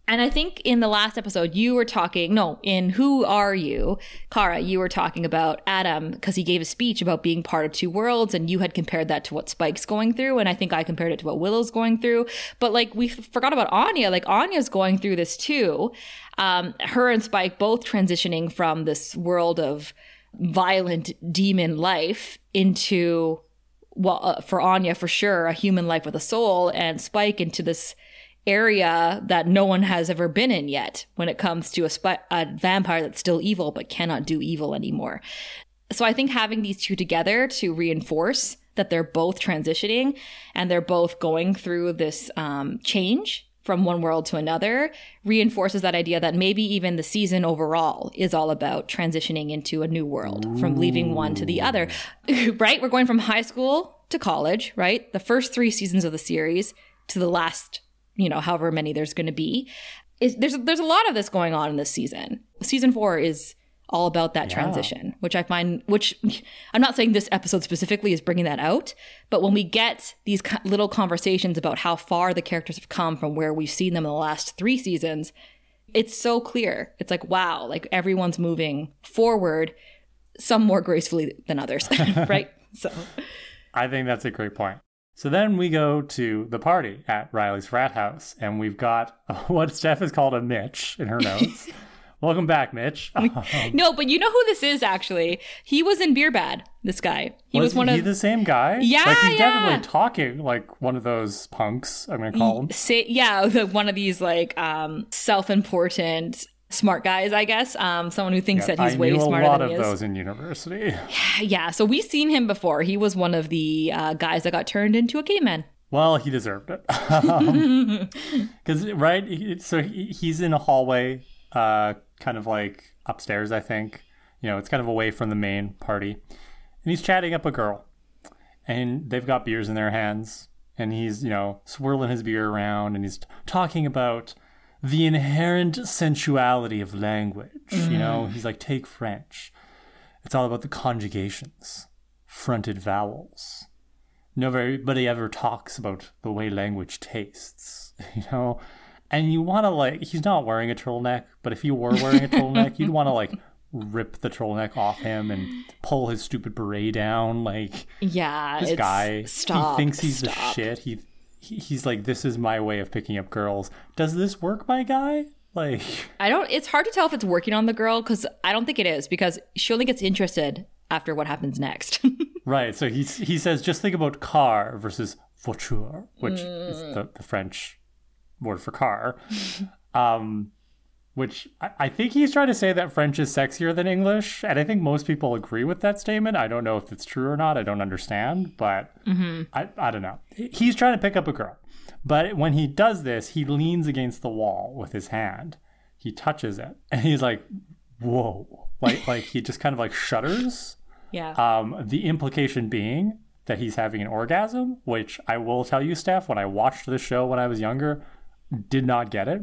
And I think in the last episode, you were talking, no, in Who Are You, Kara, you were talking about Adam because he gave a speech about being part of two worlds and you had compared that to what Spike's going through. And I think I compared it to what Willow's going through. But like we forgot about Anya. Like Anya's going through this too. Um, her and Spike both transitioning from this world of violent demon life into well, uh, for Anya for sure, a human life with a soul, and Spike into this area that no one has ever been in yet when it comes to a, spi- a vampire that's still evil but cannot do evil anymore. So I think having these two together to reinforce that they're both transitioning and they're both going through this um, change from one world to another reinforces that idea that maybe even the season overall is all about transitioning into a new world from leaving one to the other. Right? We're going from high school to college right? The first three seasons of the series to the last you know however many there's going to be. Is there's there's a lot of this going on in this season. Season four is all about that transition which i find which i'm not saying this episode specifically is bringing that out but when we get these co- little conversations about how far the characters have come from where we've seen them in the last three seasons it's so clear it's like wow like everyone's moving forward some more gracefully than others right so I think that's a great point. So then we go to the party at Riley's frat house, and we've got what Steph has called a Mitch in her notes. Welcome back, Mitch. no but you know who this is actually he was in beer bad this guy he was, one he of the same guy? Yeah, like he's yeah. definitely talking like one of those punks. I'm gonna call him. say yeah the, one of these like um self-important smart guys i guess um someone who thinks that he's I way knew a smarter lot than of is those in university. yeah so we've seen him before he was one of the uh, guys that got turned into a caveman Well, he deserved it. Because, right? So he, he's in a hallway, uh, kind of like upstairs, I think. You know, it's kind of away from the main party. And he's chatting up a girl. And they've got beers in their hands. And he's, you know, swirling his beer around and he's t- talking about the inherent sensuality of language. You know, he's like, take French. It's all about the conjugations. fronted vowels. Nobody ever talks about the way language tastes, you know? And you want to, like, he's not wearing a turtleneck, but if he were wearing a turtleneck, you'd want to, like, rip the turtleneck off him and pull his stupid beret down. Like, Yeah, this guy, Stop. he thinks he's stop. the shit. He, he he's like, this is my way of picking up girls. Does this work, my guy? Like, I don't. It's hard to tell if it's working on the girl because I don't think it is because she only gets interested after what happens next. right. So he he says, just think about car versus voiture, which Mm. is the, the French word for car. um, which I, I think he's trying to say that French is sexier than English, and I think most people agree with that statement. I don't know if it's true or not. I don't understand, but I, I don't know. He's trying to pick up a girl. But when he does this, he leans against the wall with his hand. He touches it, and he's like, "Whoa!" Like, like he just kind of like shudders. yeah. Um, the implication being that he's having an orgasm, which I will tell you, Steph, when I watched the show when I was younger, did not get it.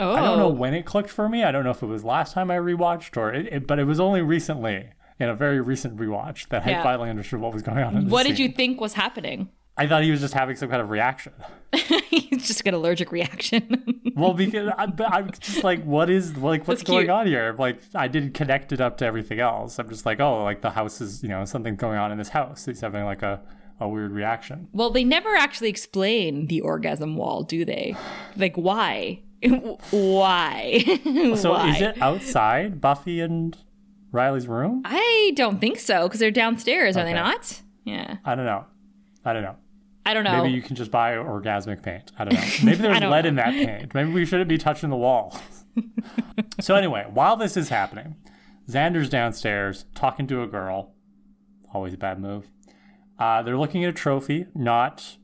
oh, I don't know oh. when it clicked for me. I don't know if it was last time I rewatched or it, it- but it was only recently in a very recent rewatch that Yeah. I finally understood what was going on. In What did scene. you think was happening? I thought he was just having some kind of reaction. He's just got allergic reaction. Well, because I, I'm just like, what is like what's going on here? Like, I didn't connect it up to everything else. I'm just like, oh, like the house is, you know, something going on in this house. He's having like a, a weird reaction. well, they never actually explain the orgasm wall, do they? Like why? why? So Why? is it outside Buffy and Riley's room? I don't think so because they're downstairs, are they not? Yeah, I don't know. I don't know. I don't know. Maybe you can just buy orgasmic paint. I don't know. Maybe there's lead know. in that paint. Maybe we shouldn't be touching the wall. so anyway, while this is happening, Xander's downstairs talking to a girl. Always a bad move. Uh, they're looking at a trophy, not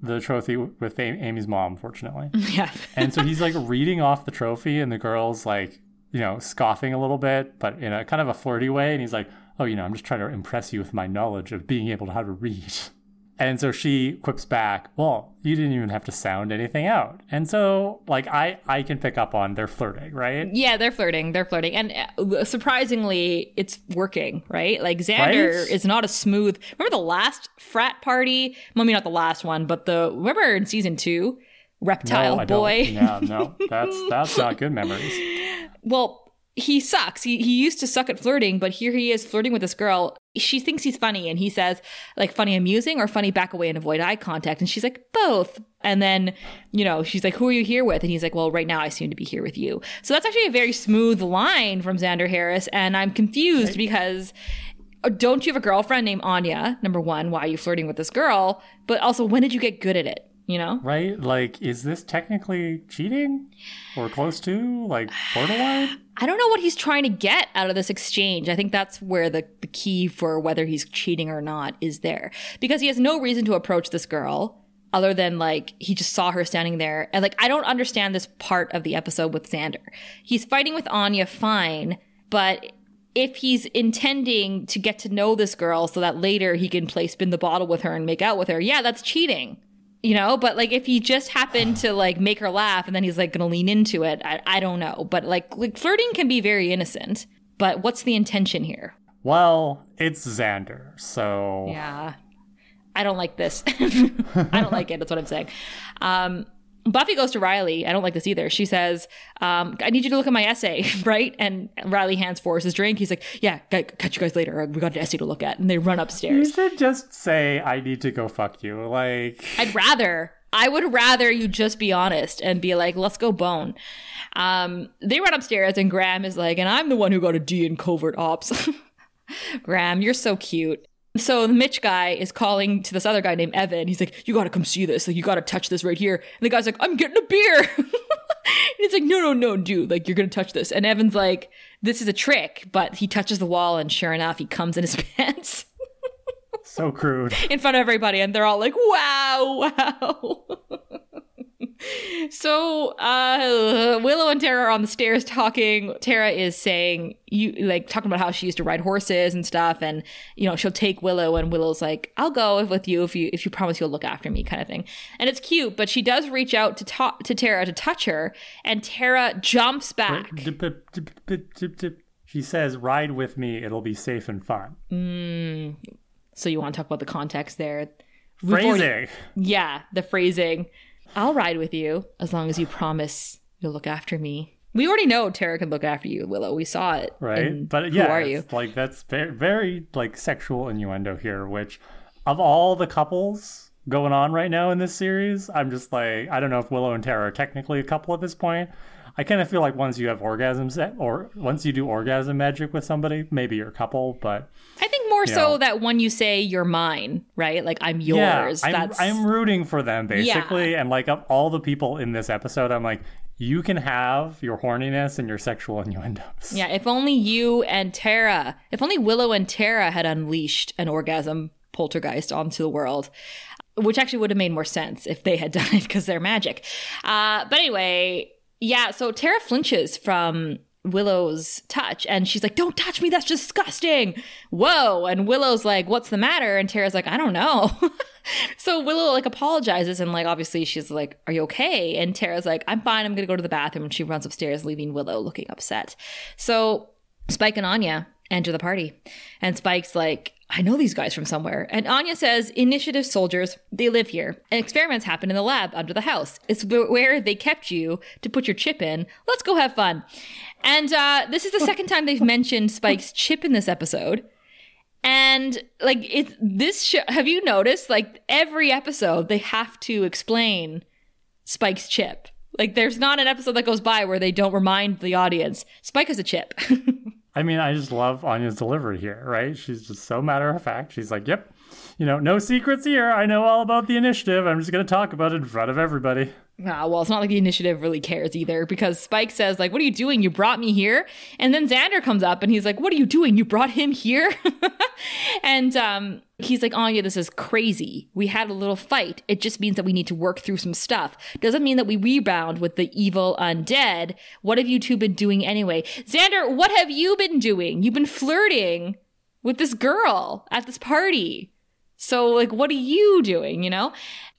the trophy with Amy's mom, unfortunately. yeah. And so he's like reading off the trophy, and the girl's like, you know, scoffing a little bit, but in a kind of a flirty way. And he's like, oh, you know, I'm just trying to impress you with my knowledge of being able to how to read. And so she quips back, well, you didn't even have to sound anything out. And so, like, I, I can pick up on they're flirting, right? Yeah, they're flirting. They're flirting. And uh, surprisingly, it's working, right? Like Xander Right? is not a smooth. Remember the last frat party? Well, maybe not the last one, but the remember in season 2, Reptile no, I Boy. Yeah, no, that's that's not good memories. Well, he sucks. He he used to suck at flirting, but here he is flirting with this girl. She thinks he's funny and he says like funny amusing or funny back away and avoid eye contact and she's like both. And then, you know, she's like who are you here with? And he's like, "Well, right now I seem to be here with you." So that's actually a very smooth line from Xander Harris and I'm confused because uh, don't you have a girlfriend named Anya? Number 1, why are you flirting with this girl? But also when did you get good at it? You know? Right? Like, is this technically cheating or close to like borderline? I don't know what he's trying to get out of this exchange. I think that's where the, the key for whether he's cheating or not is there. Because he has no reason to approach this girl other than like he just saw her standing there. And like I don't understand this part of the episode with Xander. He's fighting with Anya fine, but if he's intending to get to know this girl so that later he can play spin the bottle with her and make out with her, yeah, that's cheating you know but like if he just happened to like make her laugh and then he's like gonna lean into it i, I don't know. But like, like flirting can be very innocent but what's the intention here? Well, it's Xander, so yeah. I don't like this. I don't like it that's what i'm saying. Um Buffy goes to Riley. I don't like this either. She says, um, I need you to look at my essay, right? And Riley hands Forrest his drink. He's like, Yeah, catch you guys later. We got an essay to look at. And they run upstairs. You should just say, I need to go fuck you. Like, I'd rather. I would rather you just be honest and be like, let's go bone. Um, they run upstairs and Graham is like, and I'm the one who got a D in covert ops. Graham, you're so cute. So the Mitch guy is calling to this other guy named Evan. He's like, you gotta come see this. Like, you gotta touch this right here. And the guy's like, I'm getting a beer. and he's like, no, no, no, dude. Like, you're gonna touch this. And Evan's like, this is a trick. But he touches the wall and sure enough, he comes in his pants. so crude. in front of everybody and they're all like wow wow so uh willow and tara are on the stairs talking tara is saying you like talking about how she used to ride horses and stuff and you know she'll take willow and willow's like i'll go with you if you if you promise you'll look after me kind of thing and it's cute but she does reach out to talk to tara to touch her and tara jumps back. She says, Ride with me, it'll be safe and fun. So you want to talk about the context there? Already- Phrasing. yeah, the phrasing. I'll ride with you as long as you promise you'll look after me. We already know Tara can look after you, Willow. We saw it. right? in But yeah, who are you? like that's very, very like sexual innuendo here. Which of all the couples going on right now in this series, I'm just like I don't know if Willow and Tara are technically a couple at this point. I kind of feel like once you have orgasms or once you do orgasm magic with somebody, maybe you're a couple. But I think more so know. that when you say you're mine, right? Like I'm yours. yeah, I'm, that's I'm rooting for them basically. And like of all the people in this episode, I'm like, you can have your horniness and your sexual innuendos. yeah. If only you and Tara, if only Willow and Tara had unleashed an orgasm poltergeist onto the world. Which actually would have made more sense if they had done it because they're magic. Uh, but anyway, yeah. So Tara flinches from Willow's touch and she's like, Don't touch me. That's disgusting. Whoa. And Willow's like, What's the matter? And Tara's like, I don't know. so Willow like apologizes and like, obviously she's like, Are you okay? And Tara's like, I'm fine. I'm to go to the bathroom. And she runs upstairs, leaving Willow looking upset. So Spike and Anya enter the party. And Spike's like, I know these guys from somewhere. And Anya says, Initiative soldiers, they live here. And experiments happen in the lab under the house. It's where they kept you to put your chip in. Let's go have fun. And uh, this is the second time they've mentioned Spike's chip in this episode. And like it's this show, have you noticed like every episode they have to explain Spike's chip. Like there's not an episode that goes by where they don't remind the audience Spike has a chip. I mean, I just love Anya's delivery here, right? She's just so matter of fact. She's like, yep, you know, no secrets here. I know all about the initiative. I'm just going to talk about it in front of everybody. Ah, well, it's not like the initiative really cares either because Spike says, like, what are you doing? You brought me here. And then Xander comes up and he's like, what are you doing? You brought him here? and um, he's like, Anya, this is crazy. We had a little fight. It just means that we need to work through some stuff. Doesn't mean that we rebound with the evil undead. What have you two been doing anyway? Xander, what have you been doing? You've been flirting with this girl at this party. So, like, what are you doing, you know?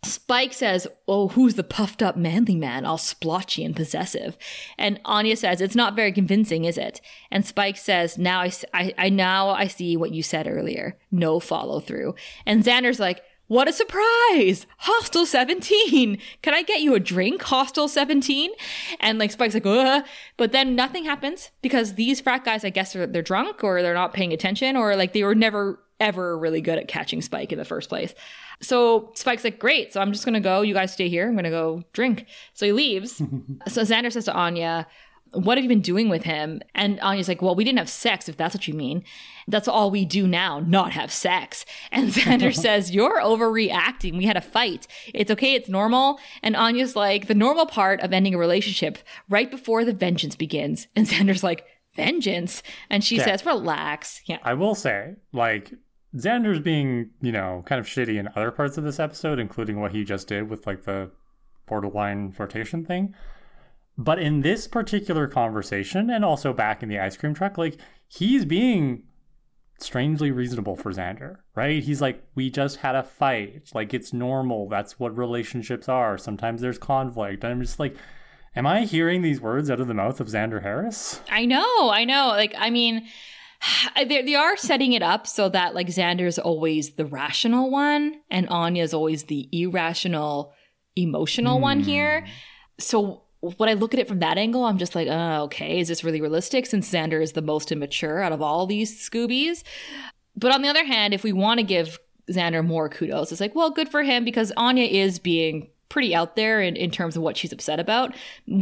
Spike says, Oh, who's the puffed up manly man, all splotchy and possessive? And Anya says, It's not very convincing, is it? And Spike says, Now I, I, I- now I see what you said earlier. No follow through. And Xander's like, what a surprise! Hostile 17! Can I get you a drink, Hostile 17? And like Spike's like, Ugh. but then nothing happens because these frat guys, I guess, are, they're drunk or they're not paying attention or like they were never ever really good at catching Spike in the first place. So Spike's like, great. So I'm just gonna go. You guys stay here. I'm gonna go drink. So he leaves. so Xander says to Anya, what have you been doing with him? And Anya's like, well, we didn't have sex, if that's what you mean. That's all we do now, not have sex. And Xander says, you're overreacting. We had a fight. It's okay. It's normal. And Anya's like, the normal part of ending a relationship right before the vengeance begins. And Xander's like, vengeance? And she Yeah. says, relax. Yeah. I will say, like, Xander's being, you know, kind of shitty in other parts of this episode, including what he just did with, like, the borderline flirtation thing. But in this particular conversation, and also back in the ice cream truck, like, he's being strangely reasonable for Xander, right? He's like, we just had a fight. Like, it's normal. That's what relationships are. Sometimes there's conflict. And I'm just like, am I hearing these words out of the mouth of Xander Harris? I know, I know. Like, I mean, they, they are setting it up so that like Xander's always the rational one and Anya's always the irrational, emotional one hmm. here. So when I look at it from that angle, I'm just like, oh, okay, is this really realistic since Xander is the most immature out of all these Scoobies? But on the other hand, if we want to give Xander more kudos, it's like, well, good for him because Anya is being pretty out there in, in terms of what she's upset about.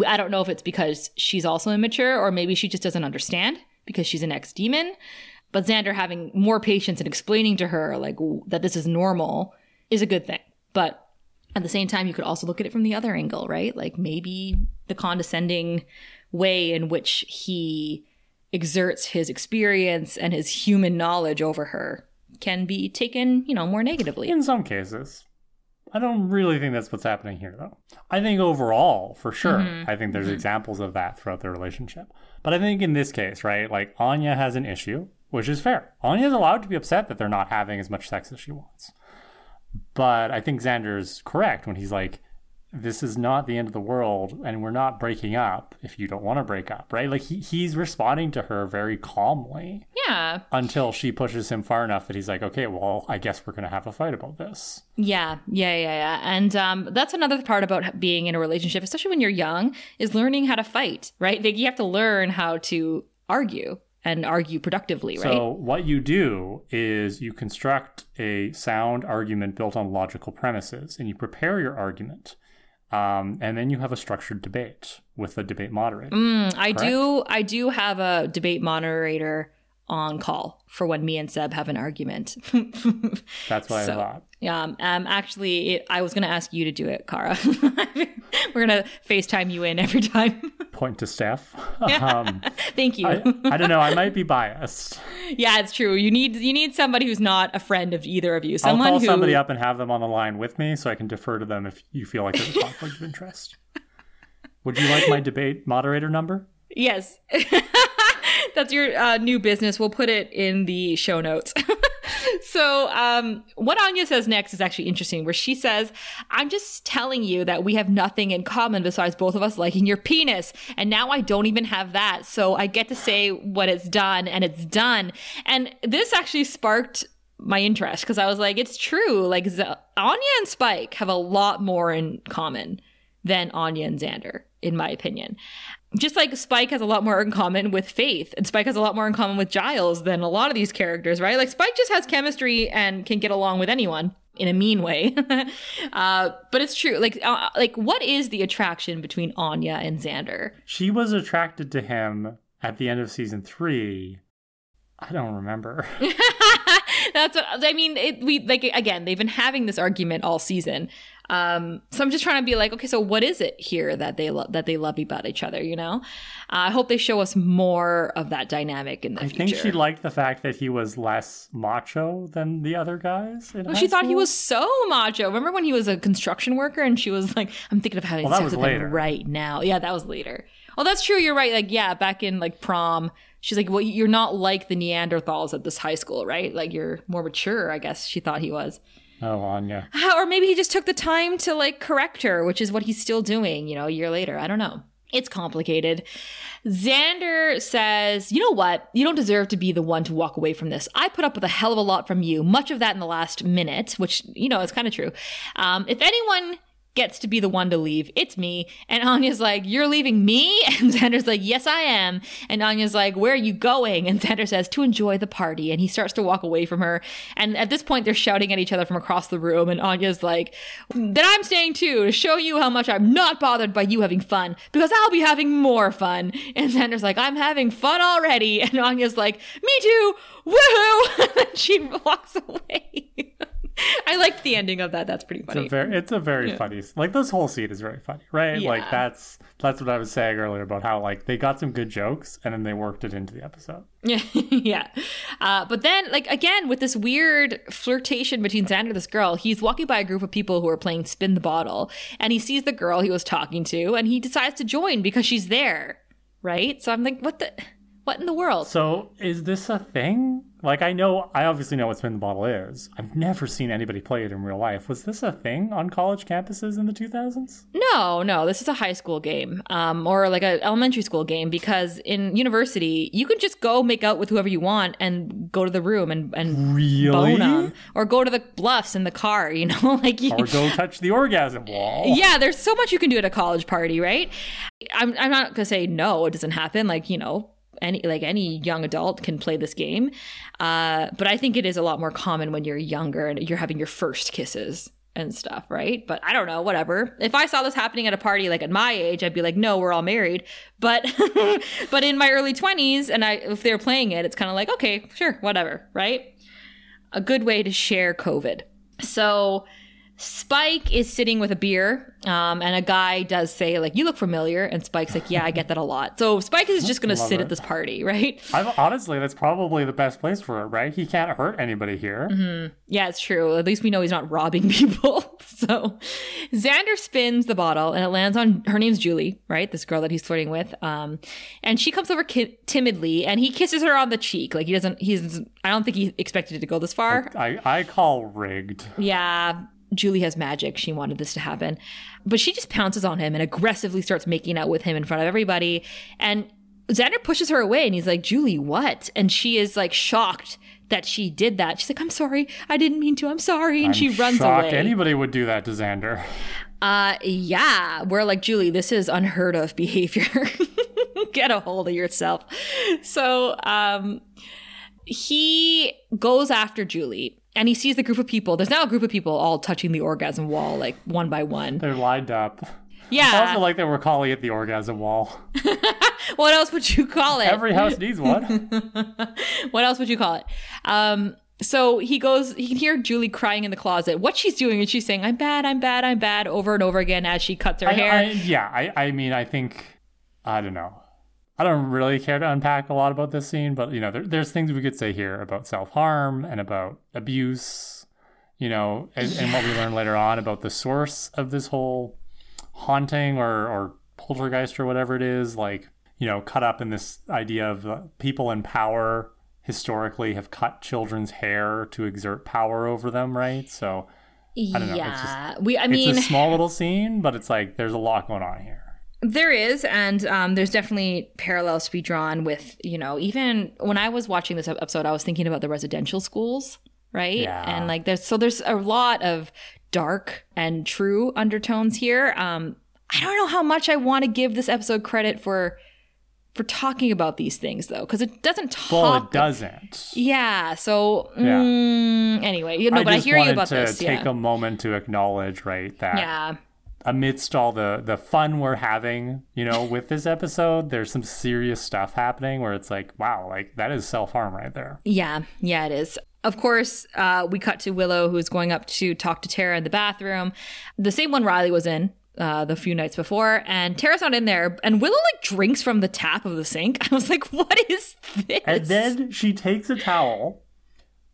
I don't know if it's because she's also immature or maybe she just doesn't understand because she's an ex demon. But Xander having more patience and explaining to her like that this is normal is a good thing. But at the same time, you could also look at it from the other angle, right? Like maybe the condescending way in which he exerts his experience and his human knowledge over her can be taken, you know, more negatively. In some cases. I don't really think that's what's happening here, though. I think overall, for sure, mm-hmm. I think there's mm-hmm. examples of that throughout their relationship. But I think in this case, right, like Anya has an issue, which is fair. Anya's allowed to be upset that they're not having as much sex as she wants. But I think Xander's correct when he's like, this is not the end of the world and we're not breaking up if you don't want to break up, right? Like he, he's responding to her very calmly Yeah. until she pushes him far enough that he's like, okay, well, I guess we're going to have a fight about this. Yeah, yeah, yeah, yeah. And um, that's another part about being in a relationship, especially when you're young, is learning how to fight, right? Like you have to learn how to argue and argue productively, right? So, what you do is you construct a sound argument built on logical premises and you prepare your argument. Um, and then you have a structured debate with a debate moderator. Mm, I do. I do have a debate moderator on call for when me and Seb have an argument. That's what So- I thought. um, um, actually, it, I was going to ask you to do it, Kara. We're going to FaceTime you in every time. Point to Steph. um, Thank you. I, I don't know. I might be biased. yeah, it's true. You need you need somebody who's not a friend of either of you. I'll Someone call who somebody up and have them on the line with me so I can defer to them if you feel like there's a conflict of interest. Would you like my debate moderator number? Yes. That's your uh, new business. We'll put it in the show notes. so, um, what Anya says next is actually interesting, where she says, I'm just telling you that we have nothing in common besides both of us liking your penis. And now I don't even have that. So I get to say what it's done, and it's done. And this actually sparked my interest because I was like, it's true. Like, Z- Anya and Spike have a lot more in common than Anya and Xander, in my opinion just like Spike has a lot more in common with Faith, and Spike has a lot more in common with Giles than a lot of these characters, right? Like Spike just has chemistry and can get along with anyone in a mean way. uh, but it's true. Like, uh, like what is the attraction between Anya and Xander? She was attracted to him at the end of season three. I don't remember. That's what I mean. It, we like again. They've been having this argument all season. Um, so I'm just trying to be like, okay, so what is it here that they lo- that they love about each other? You know, uh, I hope they show us more of that dynamic in the I future. think she liked the fact that he was less macho than the other guys. In Well, high she thought he was so macho. Remember when he was a construction worker and she was like, I'm thinking of having Well, sex with later. him right now. Yeah, that was later. Oh, that's true. You're right. Like, yeah, back in like prom, she's like, well, you're not like the Neanderthals at this high school, right? Like, you're more mature, I guess she thought he was. Oh, Anya. Or maybe he just took the time to like correct her, which is what he's still doing, you know, a year later. I don't know. It's complicated. Xander says, You know what? You don't deserve to be the one to walk away from this. I put up with a hell of a lot from you, much of that in the last minute, which, you know, is kind of true. Um, if anyone gets to be the one to leave, it's me. And Anya's like, You're leaving me? And Xander's like, Yes, I am. And Anya's like, Where are you going? And Xander says, To enjoy the party. And he starts to walk away from her. And at this point, they're shouting at each other from across the room. And Anya's like, Then I'm staying too to show you how much I'm not bothered by you having fun because I'll be having more fun. And Xander's like, I'm having fun already. And Anya's like, Me too. Woohoo. and she walks away. I liked the ending of that. That's pretty It's funny. a very, it's a very funny. Like this whole scene is very funny, right? Yeah. Like that's that's what I was saying earlier about how like they got some good jokes and then they worked it into the episode. Yeah, yeah. Uh, but then, like again, with this weird flirtation between Xander and this girl, he's walking by a group of people who are playing spin the bottle, and he sees the girl he was talking to, and he decides to join because she's there, right? So I'm like, what the, what in the world? So is this a thing? Like I know, I obviously know what spin the bottle is. I've never seen anybody play it in real life. Was this a thing on college campuses in the 2000s? No, no, this is a high school game, um, or like an elementary school game because in university you can just go make out with whoever you want and go to the room and and Really? bone 'em. or go to the bluffs in the car. You know, like you, Or go touch the orgasm wall? yeah, there's so much you can do at a college party, right? I'm I'm not gonna say no, it doesn't happen. Like you know, any like any young adult can play this game, uh, but I think it is a lot more common when you're younger and you're having your first kisses and stuff, right? But I don't know, whatever. If I saw this happening at a party like at my age, I'd be like, no, we're all married. But but in my early 20s, and I if they're playing it, it's kind of like, okay, sure, whatever, right? A good way to share COVID. So Spike is sitting with a beer, um, and a guy does say, like, you look familiar. And Spike's like, yeah, I get that a lot. So Spike is just going to sit it. at this party, right? I've, honestly, that's probably the best place for it, right? He can't hurt anybody here. Mm-hmm. Yeah, it's true. At least we know he's not robbing people. so Xander spins the bottle and it lands on her name's Julie, right? This girl that he's flirting with. Um, and she comes over ki- timidly and he kisses her on the cheek. Like he doesn't, he's, I don't think he expected it to go this far. I, I call rigged. Yeah. Julie has magic. She wanted this to happen. But she just pounces on him and aggressively starts making out with him in front of everybody. And Xander pushes her away and he's like, Julie, what? And she is like shocked that she did that. She's like, I'm sorry. I didn't mean to. I'm sorry. And I'm she runs shocked away. Anybody would do that to Xander. Uh, yeah, we're like, Julie, this is unheard of behavior. Get a hold of yourself. So, um, he goes after Julie and he sees the group of people. There's now a group of people all touching the orgasm wall, like one by one. They're lined up. Yeah. also like that we're calling it the orgasm wall. what else would you call it? Every house needs one. what else would you call it? Um, so he goes, he can hear Julie crying in the closet. What she's doing is she's saying, I'm bad, I'm bad, I'm bad, over and over again as she cuts her I- hair. I- yeah, I, I mean, I think, I don't know. I don't really care to unpack a lot about this scene, but you know, there, there's things we could say here about self harm and about abuse, you know, and, and what we learn later on about the source of this whole haunting or, or poltergeist or whatever it is, like, you know, cut up in this idea of uh, people in power historically have cut children's hair to exert power over them, right? So I don't know, it's yeah. we, I mean, it's a small little scene, but it's like there's a lot going on here. There is, and um, there's definitely parallels to be drawn with, you know, even when I was watching this episode, I was thinking about the residential schools, right? Yeah. And like, there's so there's a lot of dark and true undertones here. Um, I don't know how much I want to give this episode credit for for talking about these things though, because it doesn't talk. Well, it doesn't. Yeah. So Yeah. mm, anyway, you know, I but I hear you wanted about to this. take Yeah. a moment to acknowledge, right, that yeah. Amidst all the the fun we're having, you know, with this episode, there's some serious stuff happening where it's like, wow, like that is self harm right there. Yeah, yeah, it is. Of course, uh, we cut to Willow, who's going up to talk to Tara in the bathroom, the same one Riley was in uh, the few nights before, and Tara's not in there. And Willow like drinks from the tap of the sink. I was like, "What is this?" And then she takes a towel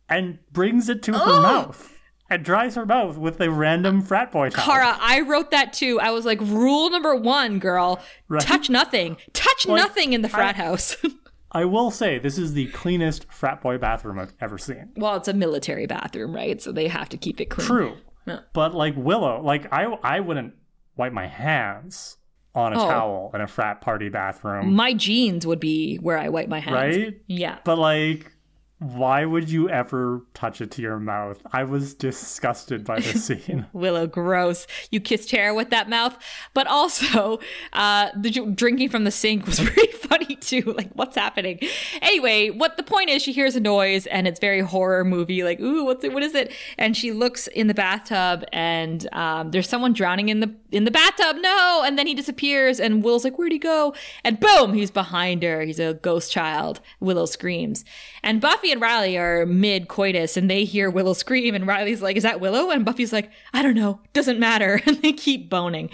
and brings it to her Oh! mouth and dries her mouth with a random frat boy towel. Kara, I wrote that too. I was like, "Rule number one, girl: Right. touch nothing, touch Like, nothing in the frat house." I will say this is the cleanest frat boy bathroom I've ever seen. well, it's a military bathroom, right? So they have to keep it clean. True. Yeah. But like Willow, like I I wouldn't wipe my hands on a Oh. towel in a frat party bathroom, My jeans would be where I wipe my hands. right? Yeah. But like why would you ever touch it to your mouth? I was disgusted by this scene. Willow, gross. You kissed Tara with that mouth. But also, uh, the drinking from the sink was pretty funny too. Like, what's happening? Anyway, what the point is, she hears a noise and it's very horror movie. Like, ooh, what's it? What is it? And she looks in the bathtub and um, there's someone drowning in the in the bathtub. No! And then he disappears and Willow's like, where'd he go? And boom, he's behind her. He's a ghost child. Willow screams. And Buffy and Riley are mid coitus and they hear Willow scream and Riley's like, is that Willow? And Buffy's like, I don't know. Doesn't matter. And they keep boning.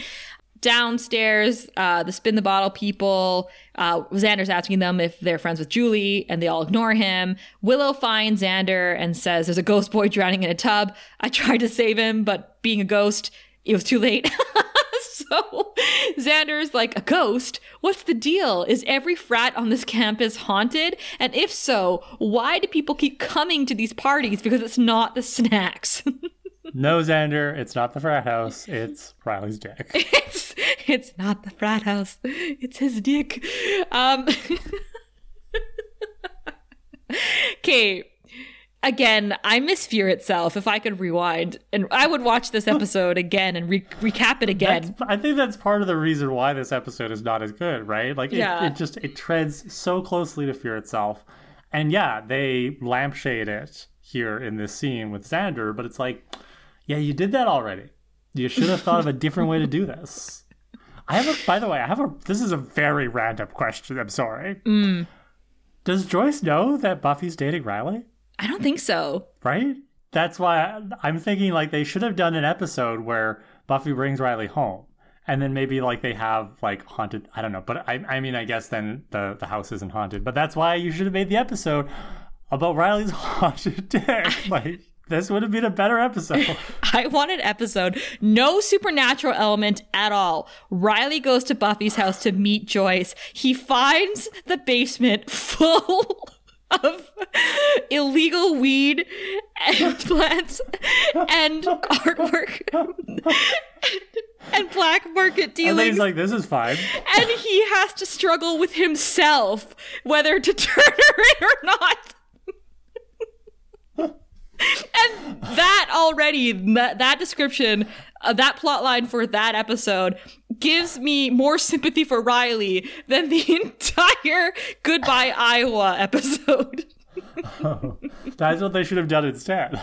Downstairs, uh, the spin the bottle people, uh, Xander's asking them if they're friends with Julie and they all ignore him. Willow finds Xander and says, there's a ghost boy drowning in a tub. I tried to save him, but being a ghost, it was too late. so Xander's like, a ghost? What's the deal? Is every frat on this campus haunted? And if so, why do people keep coming to these parties? Because it's not the snacks. no, Xander, it's not the frat house. It's Riley's dick. it's it's not the frat house. It's his dick. Um Okay. Again, I miss Fear itself. If I could rewind, and I would watch this episode again and re- recap it again. That's, I think that's part of the reason why this episode is not as good, right? Like, it, Yeah. it just it treads so closely to Fear itself, and yeah, they lampshade it here in this scene with Xander, but it's like, yeah, you did that already. You should have thought of a different way to do this. I have a. By the way, I have a. This is a very random question. I'm sorry. Mm. Does Joyce know that Buffy's dating Riley? I don't think so. right? That's why I'm thinking like they should have done an episode where Buffy brings Riley home, and then maybe like they have like haunted. I don't know, but I I mean I guess then the the house isn't haunted. But that's why you should have made the episode about Riley's haunted dick. Like this would have been a better episode. I want an episode, no supernatural element at all. Riley goes to Buffy's house to meet Joyce. He finds the basement full of illegal weed and plants and artwork and black market dealings. And he's like, "This is fine." and he has to struggle with himself whether to turn her in or not. and that already, that, that description, uh, that plot line for that episode gives me more sympathy for Riley than the entire Goodbye Iowa episode. That's what they should have done instead.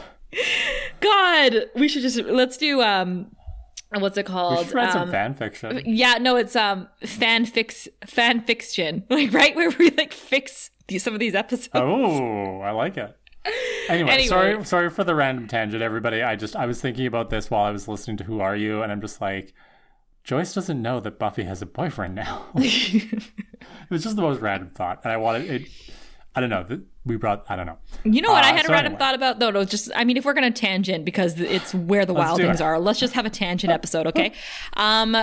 God, we should just let's do um, what's it We called? should write some Um, fan fiction. Yeah, no, it's um fan fix fan fiction, like right where we like fix these, some of these episodes. Oh, I like it. Anyway, Anyway. sorry, sorry for the random tangent, everybody. I just I was thinking about this while I was listening to Who Are You, and I'm just like, Joyce doesn't know that Buffy has a boyfriend now. it was just the most random thought, and I wanted it. I don't know. We brought. I don't know. You know what? I Uh, had so a random anyway. thought about though. No, just I mean, if we're gonna tangent because it's where the wild things it. are, let's just have a tangent episode, okay? Um,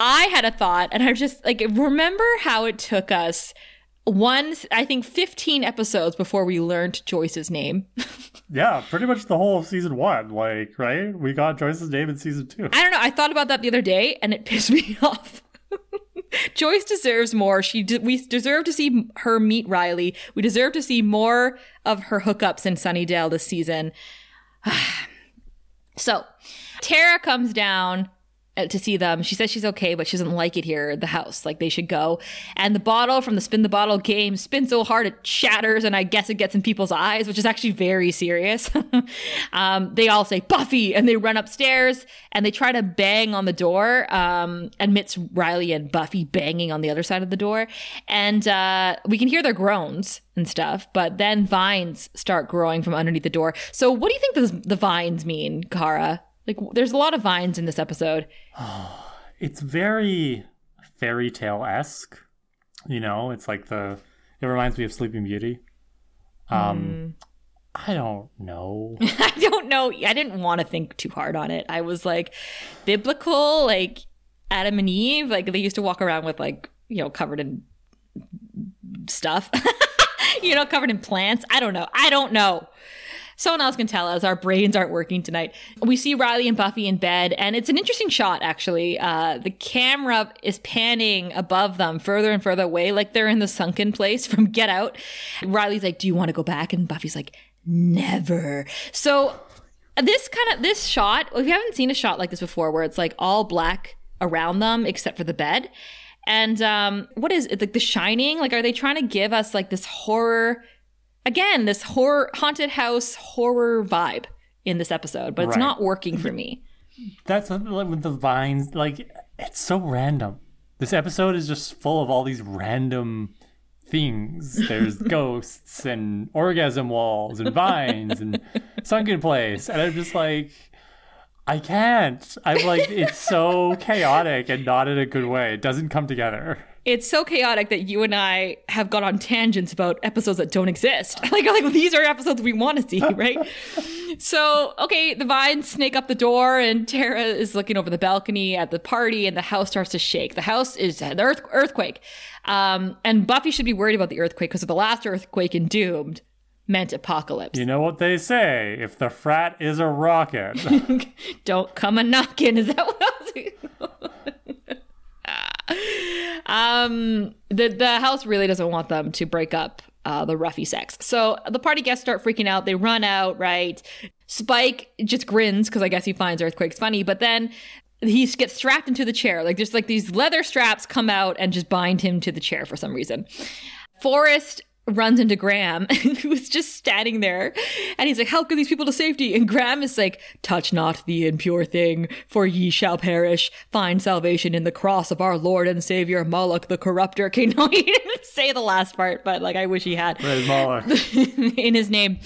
I had a thought, and I was just like, remember how it took us one, I think, fifteen episodes before we learned Joyce's name. Yeah, pretty much the whole of season one. Like, right? We got Joyce's name in season two. I don't know. I thought about that the other day, and it pissed me off. Joyce deserves more. She de- we deserve to see her meet Riley. We deserve to see more of her hookups in Sunnydale this season. so, Tara comes down to see them. She says she's okay, but she doesn't like it here the house. Like they should go. And the bottle from the spin the bottle game spins so hard it shatters, and I guess it gets in people's eyes, which is actually very serious. um, they all say Buffy, and they run upstairs and they try to bang on the door. Um, admits Riley and Buffy banging on the other side of the door, and uh, we can hear their groans and stuff. But then vines start growing from underneath the door. So, what do you think the vines mean, Kara? Like, there's a lot of vines in this episode. It's very fairy tale esque. You know, it's like the. It reminds me of Sleeping Beauty. Um, I don't know. I don't know. I didn't want to think too hard on it. I was like, biblical, like Adam and Eve, like they used to walk around with like, you know, covered in stuff, you know, covered in plants. I don't know. I don't know. Someone else can tell us. Our brains aren't working tonight. We see Riley and Buffy in bed, and it's an interesting shot, actually. Uh, the camera is panning above them further and further away, like they're in the sunken place from Get Out. Riley's like, Do you want to go back? And Buffy's like, Never. So this kind of this shot, if you haven't seen a shot like this before where it's like all black around them except for the bed and um what is it like the shining like are they trying to give us like this horror again this horror haunted house horror vibe in this episode but it's Right. not working for me That's what- like with the vines. Like it's so random. This episode is just full of all these random things. There's ghosts and orgasm walls and vines and sunken place, and I'm just like, I can't. I'm like, it's so chaotic and not in a good way. It doesn't come together. It's so chaotic that you and I have gone on tangents about episodes that don't exist. Like, like these are episodes we want to see, right? so, okay, the vines snake up the door, and Tara is looking over the balcony at the party, and the house starts to shake. The house is an earth earthquake, um, and Buffy should be worried about the earthquake because of the last earthquake in Doomed meant apocalypse. You know what they say? If the frat is a rocket, Don't come a knocking. Is that what I was? Um, the the house really doesn't want them to break up uh, the roughy sex. So the party guests start freaking out. They run out. Right. Spike just grins because I guess he finds earthquakes funny. But then he gets strapped into the chair. Like there's like these leather straps come out and just bind him to the chair for some reason. Forrest runs into Graham, who's just standing there, and he's like, "Help get these people to safety." And Graham is like, "Touch not the impure thing, for ye shall perish. Find salvation in the cross of our Lord and Savior Moloch the Corrupter." Okay, no, he didn't say the last part, but like I wish he had Red Moloch. in his name.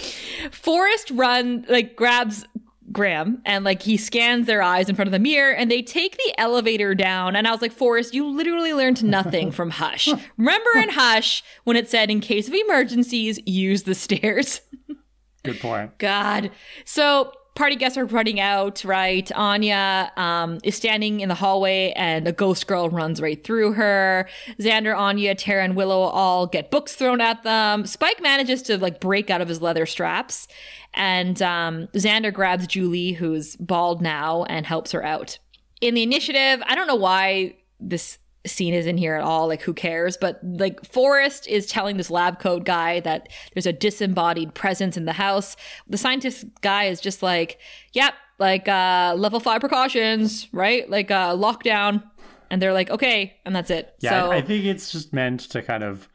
Forrest run like grabs Graham and like he scans their eyes in front of the mirror and they take the elevator down and I was like Forrest you literally learned nothing from Hush. Remember in Hush when it said in case of emergencies use the stairs. Good point. God. So party guests are running out, right? Anya um, is standing in the hallway and a ghost girl runs right through her. Xander, Anya, Tara, and Willow all get books thrown at them. Spike manages to like break out of his leather straps. And um, Xander grabs Julie, who's bald now, and helps her out. In the initiative, I don't know why this scene is in here at all. Like, who cares? But like, Forrest is telling this lab coat guy that there's a disembodied presence in the house. The scientist guy is just like, yep, like uh, level five precautions, right? Like uh, lockdown. And they're like, okay, and that's it. Yeah, so I, I think it's just meant to kind of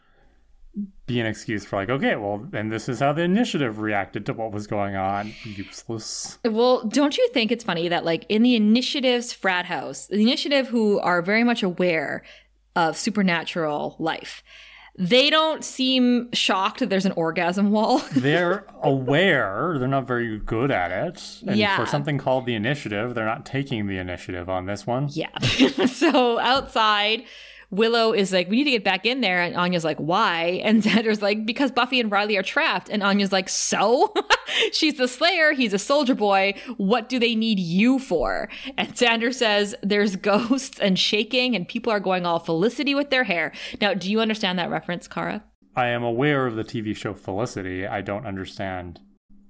be an excuse for like, okay, well, and this is how the initiative reacted to what was going on. Useless. Well, don't you think it's funny that like in the initiative's frat house, the initiative who are very much aware of supernatural life, they don't seem shocked that there's an orgasm wall. They're aware, they're not very good at it. And Yeah. for something called the initiative, they're not taking the initiative on this one. yeah. so outside, Willow is like, we need to get back in there. And Anya's like, why? And Xander's like, because Buffy and Riley are trapped. And Anya's like, so? She's the Slayer. He's a soldier boy. What do they need you for? And Xander says, there's ghosts and shaking, and people are going all Felicity with their hair. Now, do you understand that reference, Kara? I am aware of the TV show Felicity. I don't understand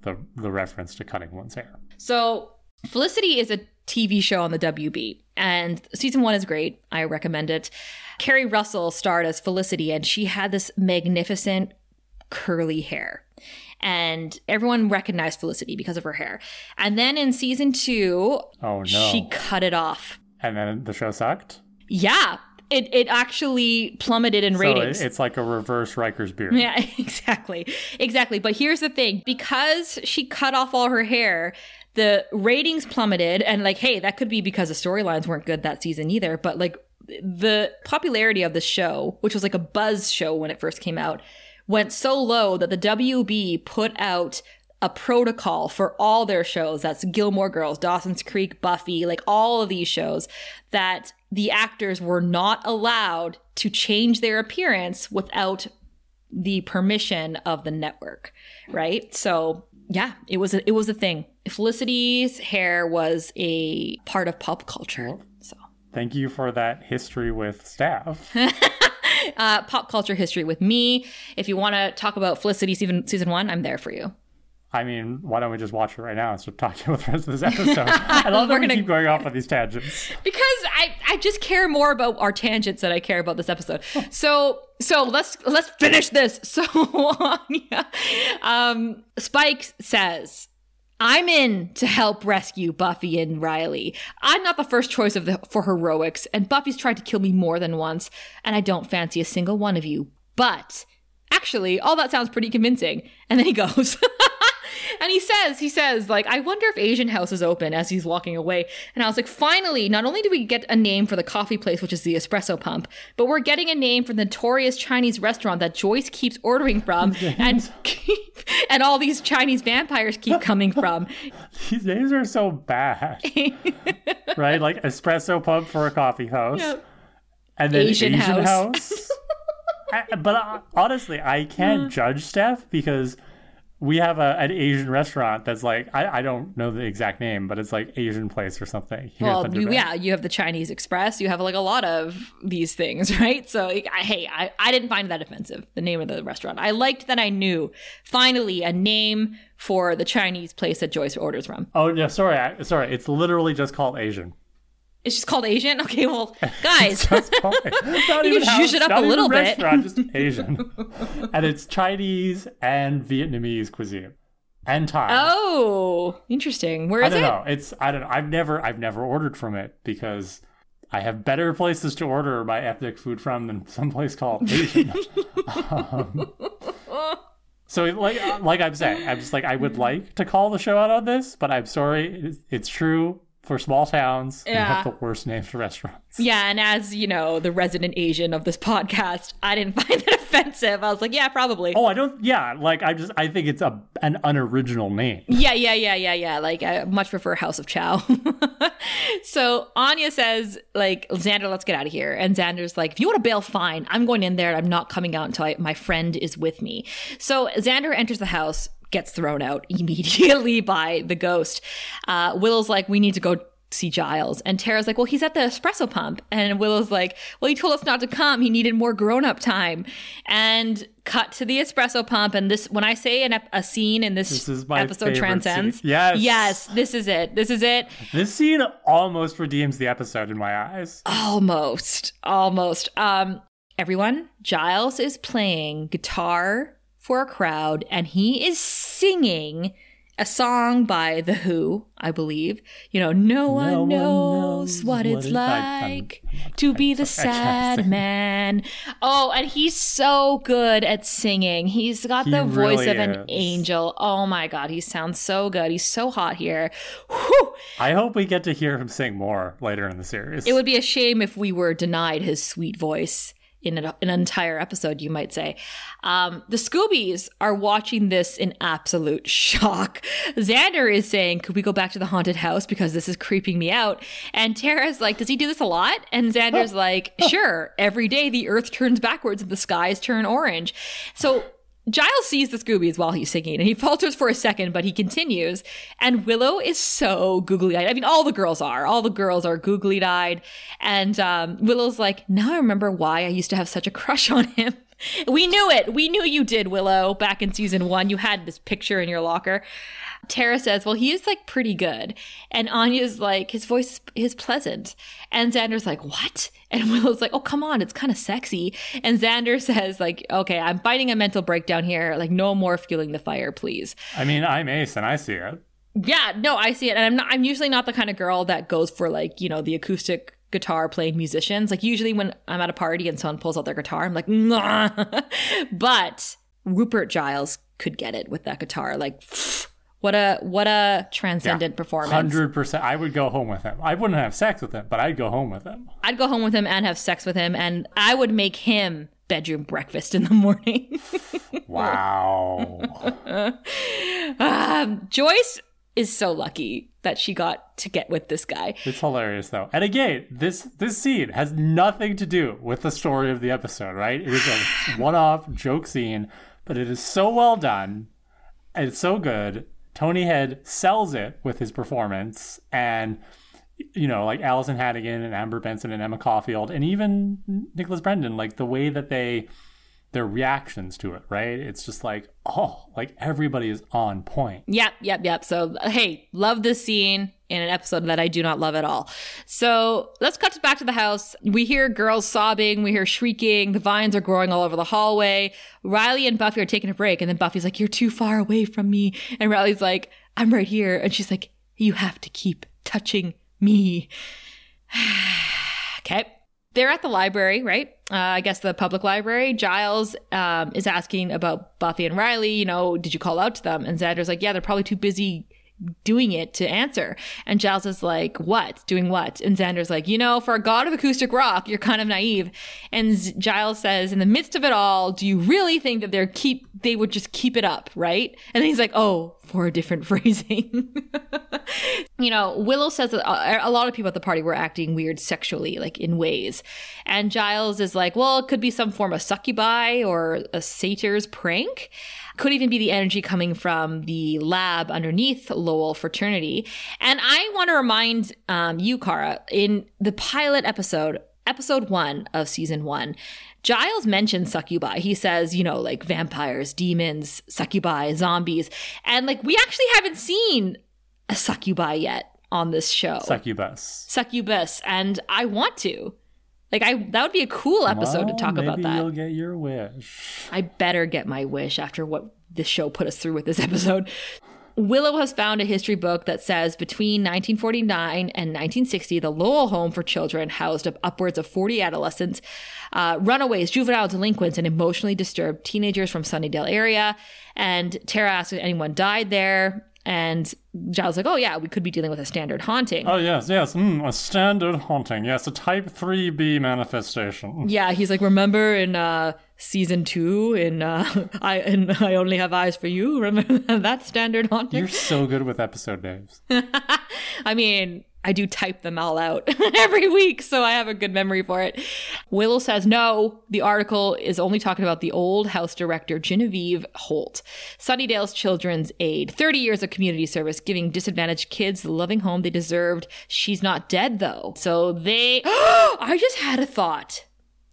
the the reference to cutting one's hair. So, Felicity is a TV show on the WB, and season one is great. I recommend it. Keri Russell starred as Felicity, and she had this magnificent curly hair. And everyone recognized Felicity because of her hair. And then in season two, Oh no. she cut it off. and then the show sucked. Yeah, it, it actually plummeted in So ratings. it- it's like a reverse Riker's beard. Yeah, exactly. Exactly. But here's the thing because she cut off all her hair, the ratings plummeted. And, like, hey, that could be because the storylines weren't good that season either. But, like, the popularity of the show, which was like a buzz show when it first came out, went so low that the WB put out a protocol for all their shows that's Gilmore Girls, Dawson's Creek, Buffy, like all of these shows that the actors were not allowed to change their appearance without the permission of the network, right? So, yeah, it was a, it was a thing. Felicity's hair was a part of pop culture. So, Thank you for that history with staff. uh, pop culture history with me. If you want to talk about Felicity season season one, I'm there for you. I mean, why don't we just watch it right now instead of talking about the rest of this episode? I love that We're we gonna- keep going off on these tangents. because I, I just care more about our tangents than I care about this episode. So so let's let's finish this. So yeah. um, Spike says, "I'm in to help rescue Buffy and Riley. I'm not the first choice of the for heroics, and Buffy's tried to kill me more than once, and I don't fancy a single one of you. But actually, all that sounds pretty convincing." And then he goes. And he says, he says, like, I wonder if Asian House is open as he's walking away. And I was like, finally, not only do we get a name for the coffee place, which is the espresso pump, but we're getting a name for the notorious Chinese restaurant that Joyce keeps ordering from and and all these Chinese vampires keep coming from. These names are so bad, right? Like espresso pump for a coffee house, Yep. and then Asian Asian, house. house. I- but uh, honestly, I can't Mm. judge Steph because we have a, an Asian restaurant that's like I, I don't know the exact name, but it's like Asian place or something. Well, you, yeah, you have the Chinese Express. You have like a lot of these things, right? So, like, I, hey, I, I didn't find that offensive, the name of the restaurant. I liked that I knew finally a name for the Chinese place that Joyce orders from. Oh no, sorry, I, sorry. It's literally just called Asian. It's just called Asian? Okay, well, guys. That's fine. Not You can zhuzh it up not a even little bit. Restaurant, just Asian, and it's Chinese and Vietnamese cuisine and Thai. oh, interesting. Where I don't it? know. It's I don't know. I've never I've never ordered from it because I have better places to order my ethnic food from than some place called Asian. Um, so like like I'm saying, I'm just like I would like to call the show out on this, but I'm sorry. It's, it's true for small towns. Yeah. have the worst names for restaurants. Yeah, and as you know, the resident Asian of this podcast, I didn't find that offensive. I was like, yeah, probably. Oh, I don't. Yeah, like I just I think it's a an unoriginal name. Yeah, yeah, yeah, yeah, yeah. Like I much prefer House of Chow. so Anya says, like, Xander, let's get out of here. And Xander's like, if you want to bail, fine. I'm going in there. I'm not coming out until I, my friend is with me. So Xander enters the house, gets thrown out immediately by the ghost. Uh, Willow's like, we need to go see Giles. And Tara's like, well, he's at the espresso pump. And Willow's like, well, he told us not to come. He needed more grown up time. And cut to the espresso pump. And this, when I say an, ep- a scene in this, This is my episode transcends. scene. Yes. Yes, this is it. This is it. This scene almost redeems the episode in my eyes. Almost. Almost. Um, everyone, Giles is playing guitar for a crowd and he is singing a song by The Who, I believe. You know, no one, one knows knows what it's like. I'm- like to be the sad man. Oh, and he's so good at singing. He's got He the voice really of an angel. Oh my god, he sounds so good. He's so hot here. Whew. I hope we get to hear him sing more later in the series. It would be a shame if we were denied his sweet voice in an, an entire episode, you might say. Um, the Scoobies are watching this in absolute shock. Xander is saying, Could we go back to the haunted house because this is creeping me out? And Tara's like, Does he do this a lot? And Xander's like, Sure. Every day the earth turns backwards and the skies turn orange. So Giles sees the Scoobies while he's singing and he falters for a second, but he continues. And Willow is so googly eyed. I mean, all the girls are. All the girls are googly eyed. And um, Willow's like, now I remember why I used to have such a crush on him. We knew it. We knew you did, Willow, back in season one. You had this picture in your locker. Tara says, Well, he is like pretty good. And Anya's like, His voice is pleasant. And Xander's like, What? And Willow's like, Oh, come on, it's kind of sexy. And Xander says, like, okay, I'm fighting a mental breakdown here. Like, no more fueling the fire, please. I mean, I'm Ace and I see it. Yeah, no, I see it. And I'm not I'm usually not the kind of girl that goes for like, you know, the acoustic guitar playing musicians. Like usually when I'm at a party and someone pulls out their guitar, I'm like, nah. but Rupert Giles could get it with that guitar. Like what a what a transcendent performance. Hundred percent. I would go home with him. I wouldn't have sex with him, but I'd go home with him. I'd go home with him and have sex with him and I would make him bedroom breakfast in the morning. Wow. um, Joyce is so lucky that she got to get with this guy. it's hilarious though. And again, this this scene has nothing to do with the story of the episode, right? It is a one-off joke scene, but it is so well done. and It's so good. Tony Head sells it with his performance and you know, like Alyson Hannigan and Amber Benson and Emma Caulfield and even Nicholas Brendon, like the way that they their reactions to it, right? It's just like, oh, like everybody is on point. Yep, yep, yep. So, hey, love this scene in an episode that I do not love at all. So, let's cut back to the house. We hear girls sobbing, we hear shrieking, the vines are growing all over the hallway. Riley and Buffy are taking a break, and then Buffy's like, You're too far away from me. And Riley's like, I'm right here. And she's like, You have to keep touching me. okay. They're at the library, right? Uh, I guess the public library. Giles um, is asking about Buffy and Riley. You know, did you call out to them? And Xander's like, yeah, they're probably too busy doing it to answer. And Giles is like, what? Doing what? And Xander's like, you know, for a god of acoustic rock, you're kind of naive. And Giles says, in the midst of it all, do you really think that they're keep they would just keep it up, right? And then he's like, oh, for a different phrasing. you know, Willow says that a a lot of people at the party were acting weird sexually, like in ways. And Giles is like, well, it could be some form of succubi or a satyr's prank. Could even be the energy coming from the lab underneath Lowell Fraternity. And I want to remind um, you, Kara, in the pilot episode, episode one of season one, Giles mentions succubi. He says, you know, like vampires, demons, succubi, zombies. And like, we actually haven't seen a succubi yet on this show. Succubus. Succubus. And I want to. Like, I that would be a cool episode Well, to talk about that. You'll get your wish. I better get my wish after what this show put us through with this episode. Willow has found a history book that says between 1949 and 1960, the Lowell Home for Children housed up upwards of 40 adolescents, uh, runaways, juvenile delinquents, and emotionally disturbed teenagers from Sunnydale area. And Tara asks if anyone died there. And Giles like, oh yeah, we could be dealing with a standard haunting. Oh yes, yes, mm, a standard haunting. Yes, a Type Three B manifestation. Yeah, he's like, remember in uh, season two, in uh, I and I only have eyes for you. Remember that standard haunting? You're so good with episode names. I mean, I do type them all out every week, so I have a good memory for it. Willow says no. The article is only talking about the old house director, Genevieve Holt. Sunnydale's Children's Aid. 30 years of community service, giving disadvantaged kids the loving home they deserved. She's not dead, though. So they. I just had a thought.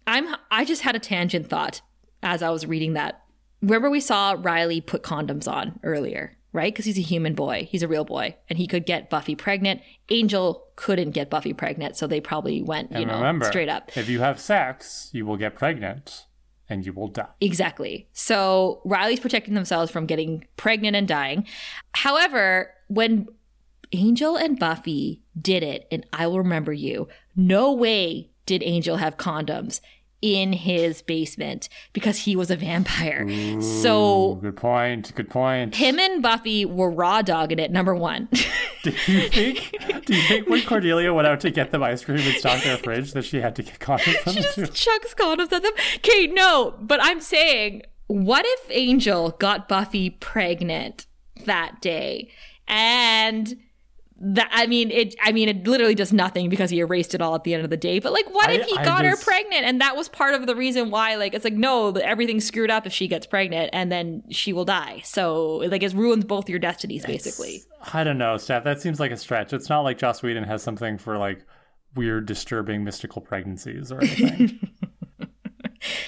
I'm. I just had a tangent thought as I was reading that. Remember, we saw Riley put condoms on earlier right? Because he's a human boy. He's a real boy. And he could get Buffy pregnant. Angel couldn't get Buffy pregnant. So they probably went, you And know, remember, straight up. If you have sex, you will get pregnant and you will die. Exactly. So Riley's protecting themselves from getting pregnant and dying. However, when Angel and Buffy did it, and I will remember you, no way did Angel have condoms in his basement because he was a vampire. so Good point. Good point. him and Buffy were raw dogging it, number one. Do you think? do you think when Cordelia went out to get them ice cream and stocked their fridge that she had to get condoms from them too? chucks condoms at them. Okay, no, but I'm saying, what if Angel got Buffy pregnant that day? And that I mean it I mean it literally does nothing because he erased it all at the end of the day. But like what I- if he I got her pregnant and that was part of the reason why like it's like no, everything's screwed up if she gets pregnant and then she will die. So like it ruins both your destinies basically. I don't know, Steph. That seems like a stretch. It's not like Joss Whedon has something for like weird, disturbing, mystical pregnancies or anything.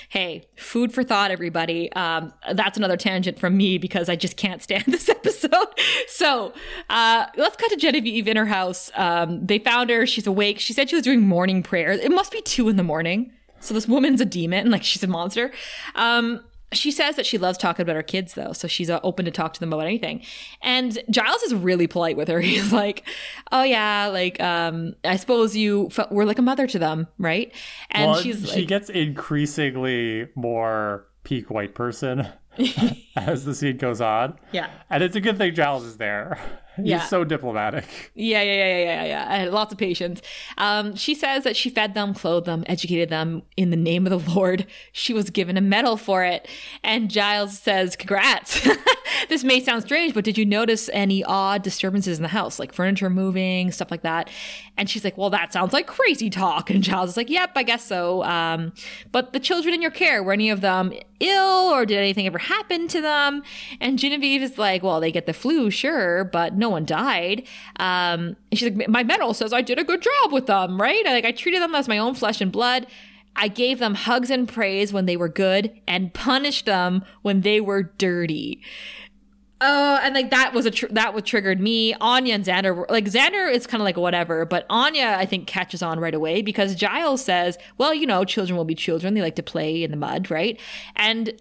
Hey, food for thought, everybody. Um, that's another tangent from me because I just can't stand this episode. So uh, let's cut to Genevieve in her house. Um, they found her. She's awake. She said she was doing morning prayers. It must be two in the morning. So this woman's a demon, like she's a monster. Um, she says that she loves talking about her kids, though, so she's uh, open to talk to them about anything. And Giles is really polite with her. He's like, "Oh yeah, like um, I suppose you f- were like a mother to them, right?" And well, she's she like, gets increasingly more peak white person as the scene goes on. "Yeah." And it's a good thing Giles is there. He's Yeah. so diplomatic. Yeah, yeah, yeah, yeah, yeah, yeah. I had lots of patience. Um, she says that she fed them, clothed them, educated them in the name of the Lord. She was given a medal for it. And Giles says, Congrats. this may sound strange, but did you notice any odd disturbances in the house, like furniture moving, stuff like that? And she's like, Well, that sounds like crazy talk. And Giles is like, Yep, I guess so. Um, but the children in your care, were any of them ill or did anything ever happen to them? And Genevieve is like, Well, they get the flu, sure, but no one died. Um, she's like, My medal says I did a good job with them, right? Like, I treated them as my own flesh and blood. I gave them hugs and praise when they were good and punished them when they were dirty. Oh, and like that was a tr- that what triggered me. Anya and Xander were like Xander is kind of like whatever, but Anya I think catches on right away because Giles says, "Well, you know, children will be children. They like to play in the mud, right?" And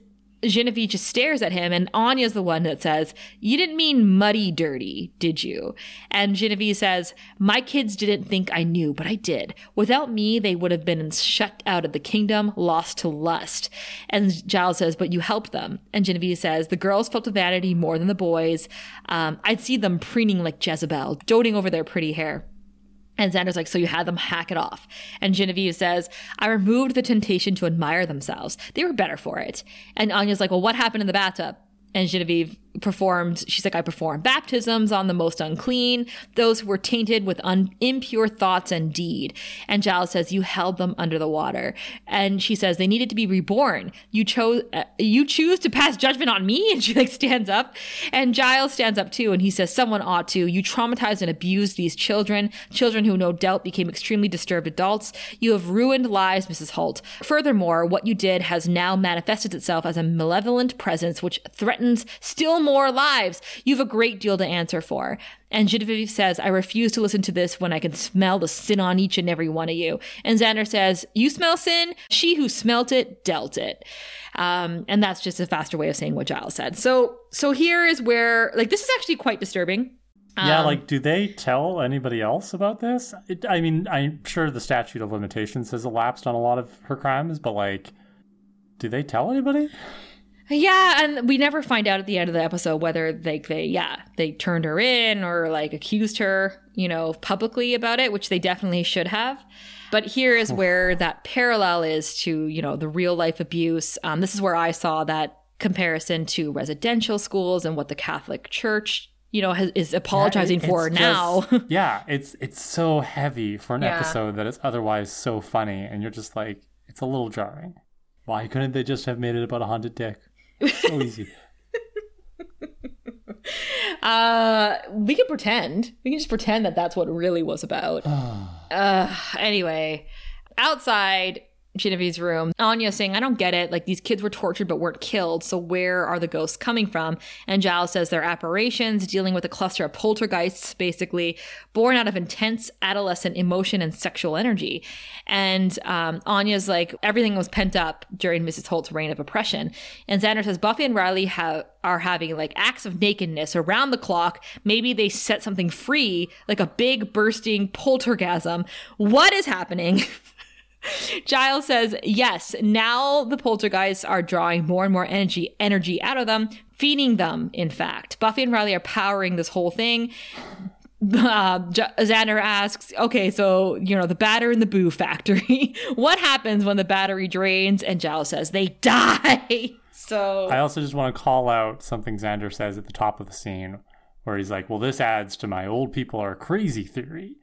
Genevieve just stares at him, and Anya's the one that says, You didn't mean muddy dirty, did you? And Genevieve says, My kids didn't think I knew, but I did. Without me, they would have been shut out of the kingdom, lost to lust. And Giles says, But you helped them. And Genevieve says, The girls felt the vanity more than the boys. Um, I'd see them preening like Jezebel, doting over their pretty hair. And Xander's like, so you had them hack it off. And Genevieve says, I removed the temptation to admire themselves. They were better for it. And Anya's like, well, what happened in the bathtub? And Genevieve performed, she's like, I performed baptisms on the most unclean, those who were tainted with un- impure thoughts and deed. And Giles says, You held them under the water. And she says, They needed to be reborn. You chose, uh, you choose to pass judgment on me? And she like stands up. And Giles stands up too. And he says, Someone ought to. You traumatized and abused these children, children who no doubt became extremely disturbed adults. You have ruined lives, Mrs. Holt. Furthermore, what you did has now manifested itself as a malevolent presence which threatens still more lives. You have a great deal to answer for. And Genevieve says, I refuse to listen to this when I can smell the sin on each and every one of you. And Xander says, You smell sin? She who smelt it dealt it. Um, and that's just a faster way of saying what Giles said. So, so here is where, like, this is actually quite disturbing. Yeah, Um, like, do they tell anybody else about this? It, I mean, I'm sure the statute of limitations has elapsed on a lot of her crimes, but like, do they tell anybody? Yeah, and we never find out at the end of the episode whether they they yeah, they turned her in or like accused her, you know, publicly about it, which they definitely should have. But here is where that parallel is to, you know, the real life abuse. Um, this is where I saw that comparison to residential schools and what the Catholic Church you know, has, is apologizing Yeah, it- for it's now. just- yeah, it's it's so heavy for an Yeah. episode that is otherwise so funny, and you're just like, it's a little jarring. Why couldn't they just have made it about a haunted dick? So easy. uh, we can pretend. We can just pretend that that's what it really was about. uh, anyway, outside Genevieve's room, Anya saying, I don't get it. Like, these kids were tortured but weren't killed. So, where are the ghosts coming from? And Giles says they're apparitions dealing with a cluster of poltergeists, basically born out of intense adolescent emotion and sexual energy. And um, Anya's like, everything was pent up during Mrs. Holt's reign of oppression. And Xander says Buffy and Riley have are having like acts of nakedness around the clock. Maybe they set something free, like a big bursting poltergasm. What is happening? Giles says, yes, now the poltergeists are drawing more and more energy energy out of them, feeding them, in fact. Buffy and Riley are powering this whole thing. Uh, Xander asks, okay, so, you know, the batter in the boo factory. what happens when the battery drains? And Giles says, they die. so, I also just want to call out something Xander says at the top of the scene, where he's like, "Well, this adds to my old people are crazy theory,"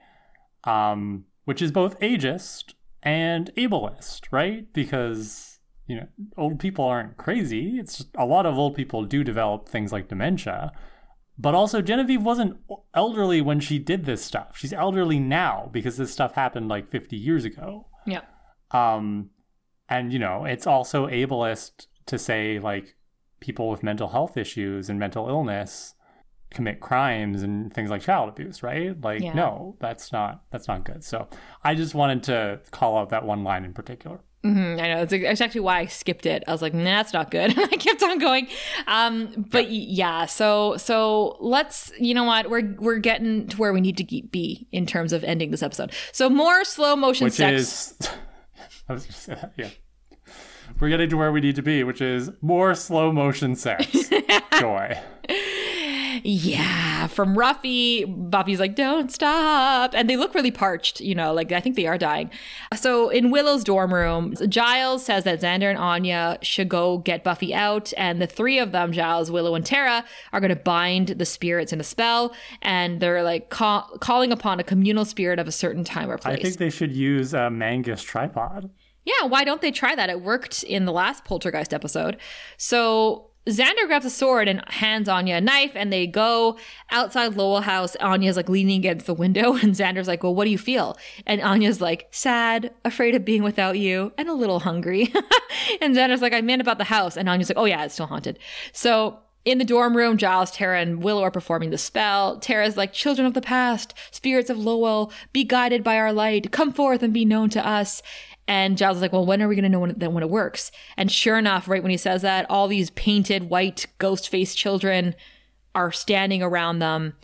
um, which is both ageist and ableist, right? Because you know, old people aren't crazy. It's just, a lot of old people do develop things like dementia. But also, Genevieve wasn't elderly when she did this stuff. She's elderly now because this stuff happened like 50 years ago. yeah. Um, and you know, it's also ableist to say like people with mental health issues and mental illness commit crimes and things like child abuse, right? Like, Yeah. no, that's not that's not good. So I just wanted to call out that one line in particular. Mhm, I know. It's, actually why I skipped it. I was like, nah, that's not good. I kept on going. Um, but y yeah, so so let's. You know what? We're we're getting to where we need to be in terms of ending this episode. So more slow motion Which sex. is I was just say that, yeah. We're getting to where we need to be, which is more slow motion sex. Joy. Yeah, from Ruffy, Buffy's like, don't stop. And they look really parched, you know, like I think they are dying. So in Willow's dorm room, Giles says that Xander and Anya should go get Buffy out. And the three of them, Giles, Willow, and Tara, are going to bind the spirits in a spell. And they're like ca- calling upon a communal spirit of a certain time or place. I think they should use a Mangus tripod. Yeah, why don't they try that? It worked in the last Poltergeist episode. So Xander grabs a sword and hands Anya a knife, and they go outside Lowell House. Anya's like leaning against the window, and Xander's like, Well, what do you feel? And Anya's like, Sad, afraid of being without you, and a little hungry. and Xander's like, I meant about the house. And Anya's like, Oh, yeah, it's still haunted. So in the dorm room, Giles, Tara, and Willow are performing the spell. Tara's like, Children of the past, spirits of Lowell, be guided by our light, come forth and be known to us. And Giles is like, well, when are we going to know when it, when it works? And sure enough, right when he says that, all these painted white ghost faced children are standing around them.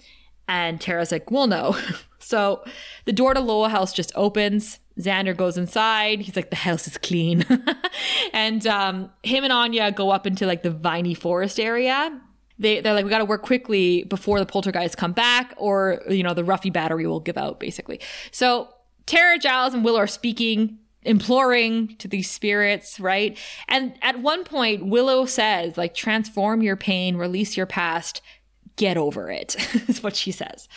And Tara's like, well, no. so the door to Lowell House just opens. Xander goes inside. He's like, the house is clean. and um, him and Anya go up into like the viney forest area. They, they're like, we got to work quickly before the poltergeists come back, or, you know, the Ruffy battery will give out, basically. So Tara, Giles, and Will are speaking imploring to these spirits, right? And at one point, Willow says, like, transform your pain, release your past, get over it, is what she says.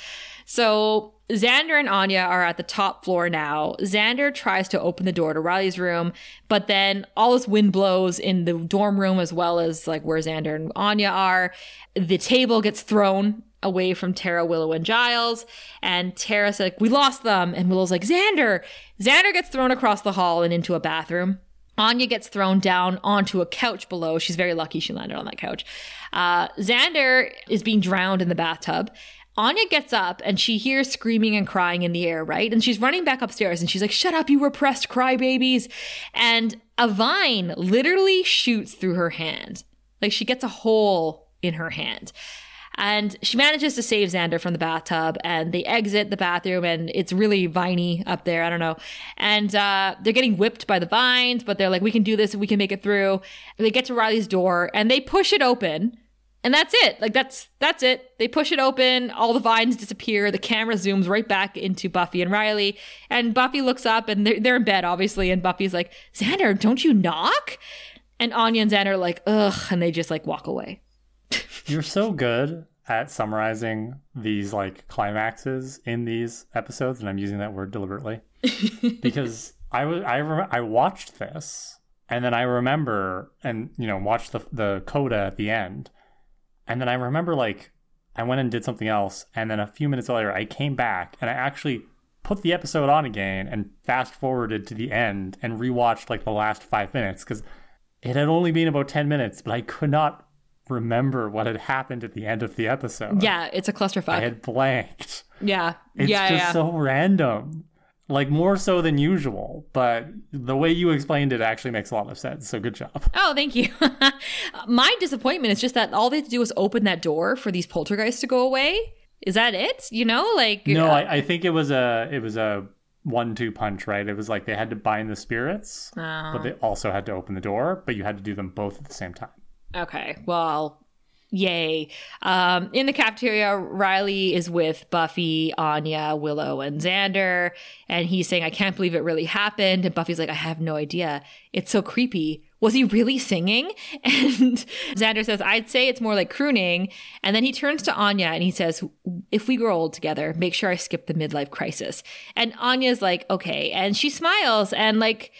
So Xander and Anya are at the top floor now. Xander tries to open the door to Riley's room, but then all this wind blows in the dorm room as well as like where Xander and Anya are. The table gets thrown away from Tara, Willow, and Giles. And Tara's like, we lost them. And Willow's like, Xander. Xander gets thrown across the hall and into a bathroom. Anya gets thrown down onto a couch below. She's very lucky she landed on that couch. Uh, Xander is being drowned in the bathtub. Anya gets up and she hears screaming and crying in the air, right? And she's running back upstairs and she's like, Shut up, you repressed crybabies. And a vine literally shoots through her hand. Like she gets a hole in her hand. And she manages to save Xander from the bathtub, and they exit the bathroom, and it's really viney up there. I don't know. And uh, they're getting whipped by the vines, but they're like, we can do this, we can make it through. And they get to Riley's door, and they push it open. And that's it. Like that's that's it. They push it open, all the vines disappear, the camera zooms right back into Buffy and Riley. And Buffy looks up and they're, they're in bed, obviously, and Buffy's like, Xander, don't you knock? And Anya and Xander are like, ugh, and they just like walk away. You're so good. at summarizing these like climaxes in these episodes, and I'm using that word deliberately because I was I rem- I watched this and then I remember and you know watched the the coda at the end, and then I remember like I went and did something else, and then a few minutes later I came back and I actually put the episode on again and fast forwarded to the end and rewatched like the last five minutes because it had only been about 10 minutes, but I could not remember what had happened at the end of the episode. Yeah, it's a clusterfuck. I had blanked. yeah. It's yeah, just yeah. so random. Like more so than usual, but the way you explained it actually makes a lot of sense. So good job. Oh, thank you. My disappointment is just that all they had to do was open that door for these poltergeists to go away. Is that it? You know, like No, uh, I, I think it was a it was a one two punch, right? It was like they had to bind the spirits, Oh. but they also had to open the door, but you had to do them both at the same time. Okay, well, yay. Um, in the cafeteria, Riley is with Buffy, Anya, Willow, and Xander, and he's saying, I can't believe it really happened. And Buffy's like, I have no idea. It's so creepy. Was he really singing? And Xander says, I'd say it's more like crooning. And then he turns to Anya and he says, If we grow old together, make sure I skip the midlife crisis. And Anya's like, Okay. And she smiles and, like,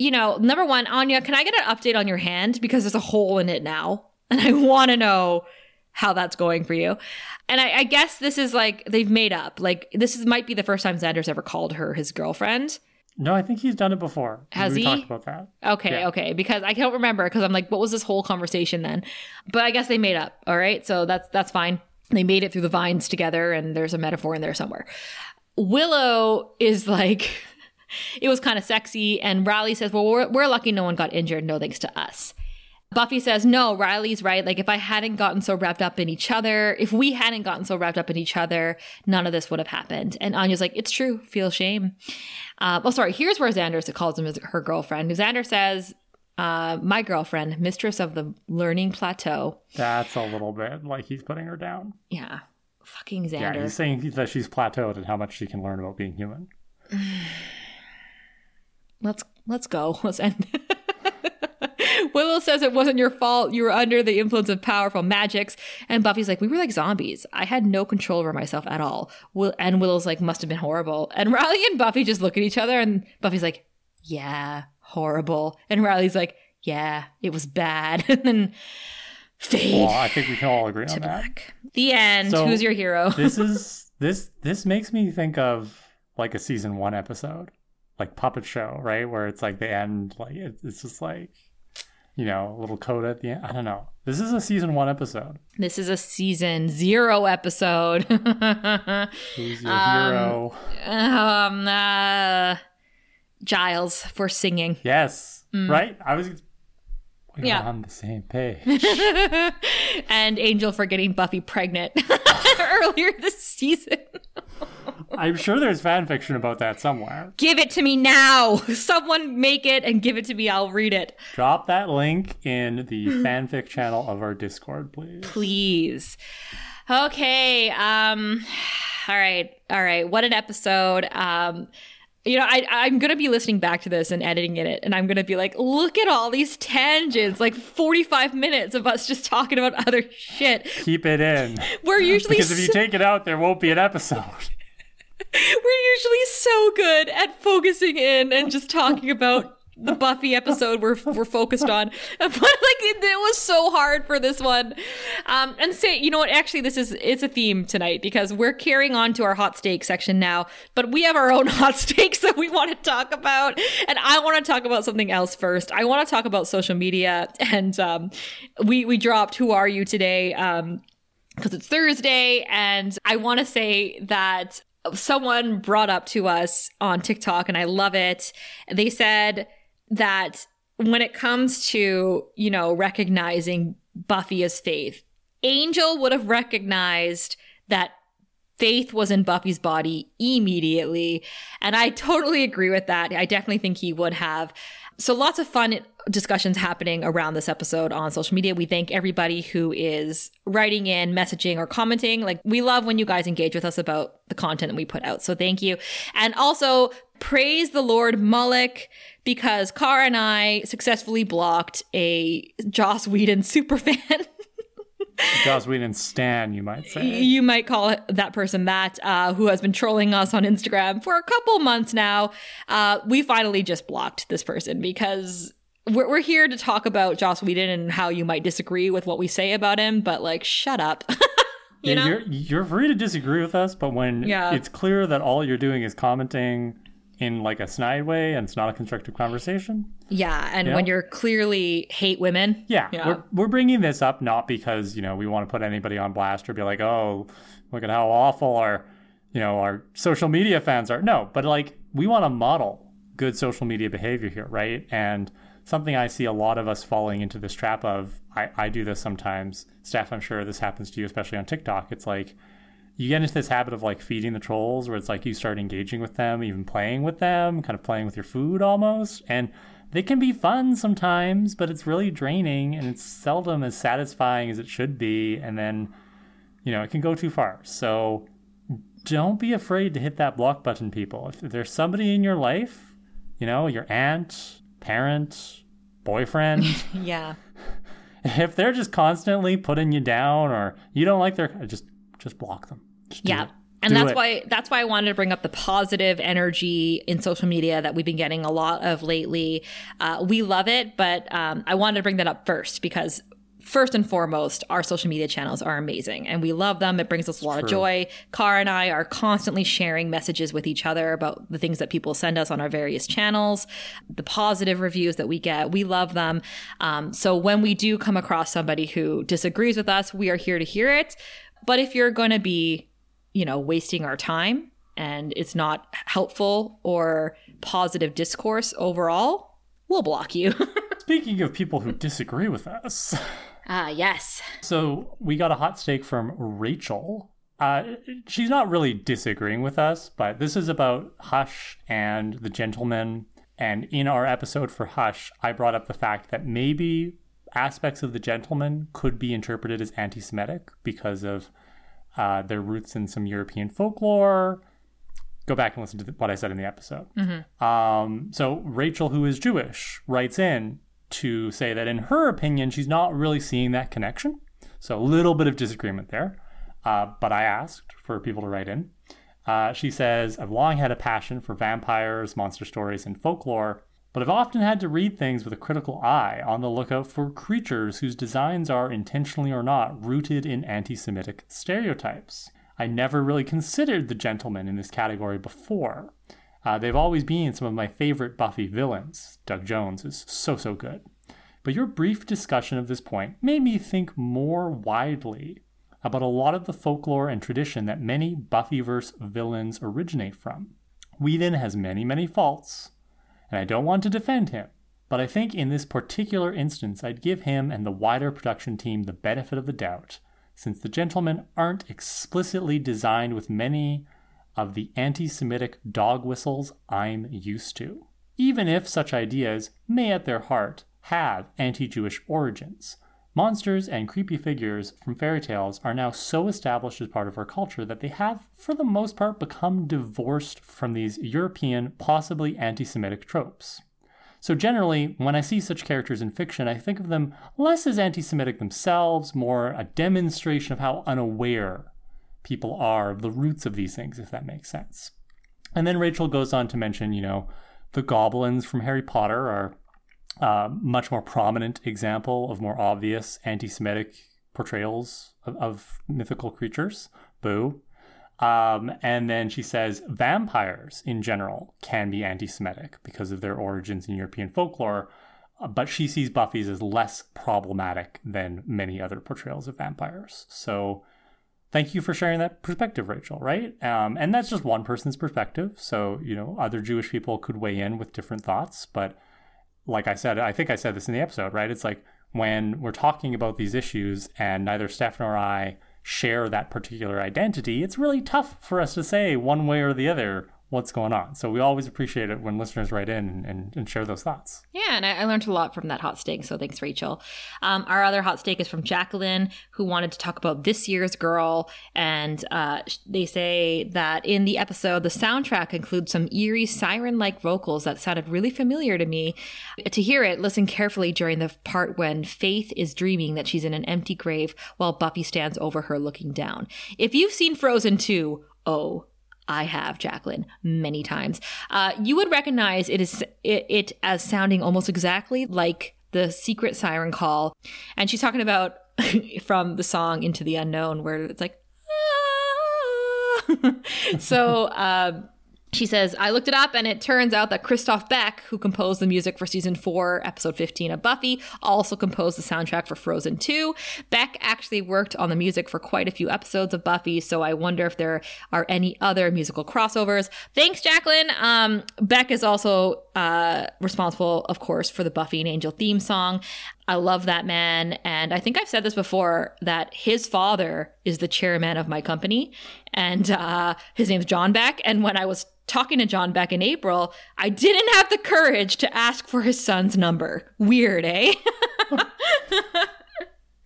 you know, number one, Anya, can I get an update on your hand? Because there's a hole in it now. And I want to know how that's going for you. And I, I guess this is like they've made up. Like this is might be the first time Xander's ever called her his girlfriend. No, I think he's done it before. Has we he? talked about that. Okay, Yeah. okay. Because I can't remember because I'm like, what was this whole conversation then? But I guess they made up. All right. So that's that's fine. They made it through the vines together and there's a metaphor in there somewhere. Willow is like it was kind of sexy and Riley says, "Well, we're, we're lucky no one got injured, no thanks to us." Buffy says, "No, Riley's right. Like if I hadn't gotten so wrapped up in each other, if we hadn't gotten so wrapped up in each other, none of this would have happened." And Anya's like, "It's true. Feel shame." Uh, oh, sorry. Here's where Xander calls him her girlfriend. Xander says, uh, "My girlfriend, mistress of the learning plateau." That's a little bit like he's putting her down. Yeah, fucking Yeah, Xander. he's saying that she's plateaued and how much she can learn about being human. let's let's go. Let's end. Willow says it wasn't your fault. You were under the influence of powerful magics. And Buffy's like, we were like zombies. I had no control over myself at all. Will- and Willow's like, must have been horrible. And Riley and Buffy just look at each other, and Buffy's like, yeah, horrible. And Riley's like, yeah, it was bad. and then fade Well, I think we can all agree on to that. The end. So- Who's your hero? this is this this makes me think of like a season one episode, like puppet show, right? Where it's like the end, like it's just like you know, a little coda at the end. I don't know. This is a season one episode. This is a season zero episode. Who's your hero? um, uh, Giles for singing. Yes, right. I was. We're. Yeah. on the same page. and Angel for getting Buffy pregnant earlier this season. I'm sure there's fan fiction about that somewhere. Give it to me now. Someone make it and give it to me. I'll read it. Drop that link in the fanfic channel of our Discord, please. Please. Okay. Um all right. All right. What an episode. Um you know, I, I'm going to be listening back to this and editing it, and I'm going to be like, look at all these tangents, like 45 minutes of us just talking about other shit. Keep it in. We're usually Because if you take it out, there won't be an episode. We're usually so good at focusing in and just talking about the Buffy episode we're we're focused on, but like it, it was so hard for this one. Um, and say, you know what? Actually, this is it's a theme tonight because we're carrying on to our hot steak section now, but we have our own hot steaks that we want to talk about, and I want to talk about something else first. I want to talk about social media, and um, we we dropped "Who Are You" today. Um, because it's Thursday, and I want to say that someone brought up to us on TikTok, and I love it. They said that when it comes to, you know, recognizing Buffy as Faith, Angel would have recognized that Faith was in Buffy's body immediately. And I totally agree with that. I definitely think he would have. So lots of fun discussions happening around this episode on social media. We thank everybody who is writing in, messaging, or commenting. Like we love when you guys engage with us about the content that we put out. So thank you. And also praise the Lord Moloch because Kara and I successfully blocked a Joss Whedon superfan. Joss Whedon Stan, you might say. You might call that person that, uh, who has been trolling us on Instagram for a couple months now. Uh, we finally just blocked this person because we're, we're here to talk about Joss Whedon and how you might disagree with what we say about him, but like, shut up. you Yeah, know? you're you're free to disagree with us, but when Yeah. it's clear that all you're doing is commenting in like a snide way and it's not a constructive conversation, Yeah, and when you're clearly hate women. yeah, Yeah. We're, we're bringing this up not because you know we want to put anybody on blast or be like, oh, look at how awful our you know our social media fans are. No, but like we want to model good social media behavior here, right? And something I see a lot of us falling into this trap of. I, I do this sometimes. Steph, I'm sure this happens to you, especially on TikTok. It's like you get into this habit of like feeding the trolls where it's like you start engaging with them, even playing with them, kind of playing with your food almost. And they can be fun sometimes, but it's really draining and it's seldom as satisfying as it should be. And then, you know, it can go too far. So don't be afraid to hit that block button, people. If there's somebody in your life, you know, your aunt, parent, boyfriend, Yeah. if they're just constantly putting you down or you don't like their just just block them. Just Yeah. And Do that's it. why that's why I wanted to bring up the positive energy in social media that we've been getting a lot of lately. Uh, we love it, but um, I wanted to bring that up first because first and foremost, our social media channels are amazing and we love them. It brings us a lot of joy. Car and I are constantly sharing messages with each other about the things that people send us on our various channels, the positive reviews that we get. We love them. Um, so when we do come across somebody who disagrees with us, we are here to hear it. But if you're going to be you know, wasting our time and it's not helpful or positive discourse overall, we'll block you. Speaking of people who disagree with us, Ah, yes. so we got a hot stake from Rachel. Uh, she's not really disagreeing with us, but this is about Hush and the gentleman. And in our episode for Hush, I brought up the fact that maybe aspects of the gentleman could be interpreted as anti Semitic because of uh, their roots in some European folklore. Go back and listen to what I said in the episode. Um, so Rachel, who is Jewish, writes in to say that in her opinion, she's not really seeing that connection. So a little bit of disagreement there. Uh, but I asked for people to write in. Uh, she says, I've long had a passion for vampires, monster stories, and folklore, but I've often had to read things with a critical eye on the lookout for creatures whose designs are, intentionally or not, rooted in anti Semitic stereotypes. I never really considered the gentleman in this category before. Uh, they've always been some of my favorite Buffy villains. Doug Jones is so, so good. But your brief discussion of this point made me think more widely about a lot of the folklore and tradition that many Buffyverse villains originate from. Whedon has many, many faults, and I don't want to defend him, but I think in this particular instance I'd give him and the wider production team the benefit of the doubt, since the gentlemen aren't explicitly designed with many of the anti Semitic dog whistles I'm used to. Even if such ideas may at their heart have anti Jewish origins, monsters and creepy figures from fairy tales are now so established as part of our culture that they have, for the most part, become divorced from these European, possibly anti Semitic tropes. So, generally, when I see such characters in fiction, I think of them less as anti Semitic themselves, more a demonstration of how unaware people are the roots of these things, if that makes sense. And then Rachel goes on to mention, you know, the goblins from Harry Potter are a much more prominent example of more obvious anti Semitic portrayals of, of mythical creatures. Boo. Um, and then she says vampires in general can be anti Semitic because of their origins in European folklore, uh, but she sees Buffy's as less problematic than many other portrayals of vampires. So thank you for sharing that perspective, Rachel, right? Um, and that's just one person's perspective. So, you know, other Jewish people could weigh in with different thoughts. But like I said, I think I said this in the episode, right? It's like when we're talking about these issues and neither Steph nor I share that particular identity, it's really tough for us to say one way or the other what's going on. So we always appreciate it when listeners write in and, and share those thoughts. Yeah, and I, I, learned a lot from that hot stake. So thanks, Rachel. Um, our other hot stake is from Jacqueline, who wanted to talk about this year's girl. And uh, they say that in the episode, the soundtrack includes some eerie siren like vocals that sounded really familiar to me. To hear it, listen carefully during the part when Faith is dreaming that she's in an empty grave while Buffy stands over her looking down. If you've seen Frozen 2, oh, I have, Jacqueline, many times. Uh, you would recognize it is it, it as sounding almost exactly like the secret siren call, and she's talking about from the song Into the Unknown, where it's like. Ah. so uh, she says, I looked it up and it turns out that Christoph Beck, who composed the music for season 4, episode 15 of Buffy, also composed the soundtrack for Frozen 2. Beck actually worked on the music for quite a few episodes of Buffy, so I wonder if there are any other musical crossovers. Thanks, Jacqueline. Um, Beck is also uh, responsible, of course, for the Buffy and Angel theme song. I love that man. And I think I've said this before that his father is the chairman of my company, and uh, his name's John Beck. And when I was talking to John back in April, I didn't have the courage to ask for his son's number. Weird, eh?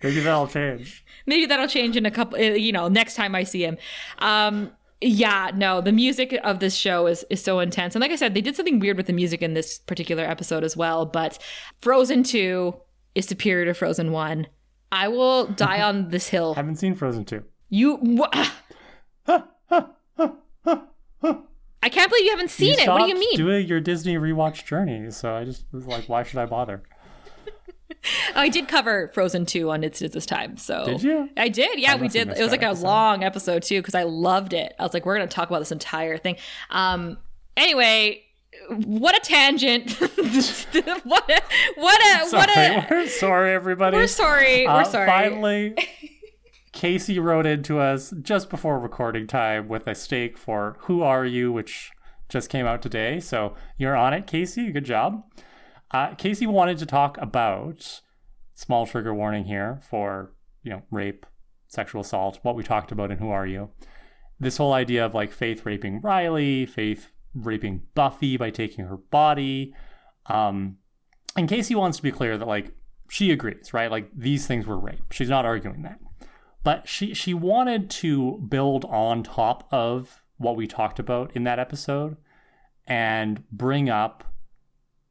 Maybe that'll change. Maybe that'll change in a couple, eh, you know, next time I see him. Um, yeah, no, the music of this show is is so intense. And like I said, they did something weird with the music in this particular episode as well, but Frozen 2 is superior to Frozen 1. I will die on this hill. Haven't seen Frozen 2. You I can't believe you haven't seen you it. What do you mean? Doing your Disney rewatch journey, so I just was like, why should I bother? I did cover Frozen 2 on It's This Time. So Did you? I did. Yeah, I we did. It was like a episode. long episode too because I loved it. I was like, we're going to talk about this entire thing. Um anyway, what a tangent. what a what a sorry, what a we're sorry everybody. We're sorry. Uh, we're sorry. Finally Casey wrote into us just before recording time with a stake for Who Are You, which just came out today. So you're on it, Casey. Good job. Uh, Casey wanted to talk about small trigger warning here for you know rape, sexual assault, what we talked about in Who Are You. This whole idea of like Faith raping Riley, Faith raping Buffy by taking her body. Um, and Casey wants to be clear that like she agrees, right? Like these things were rape. She's not arguing that but she she wanted to build on top of what we talked about in that episode and bring up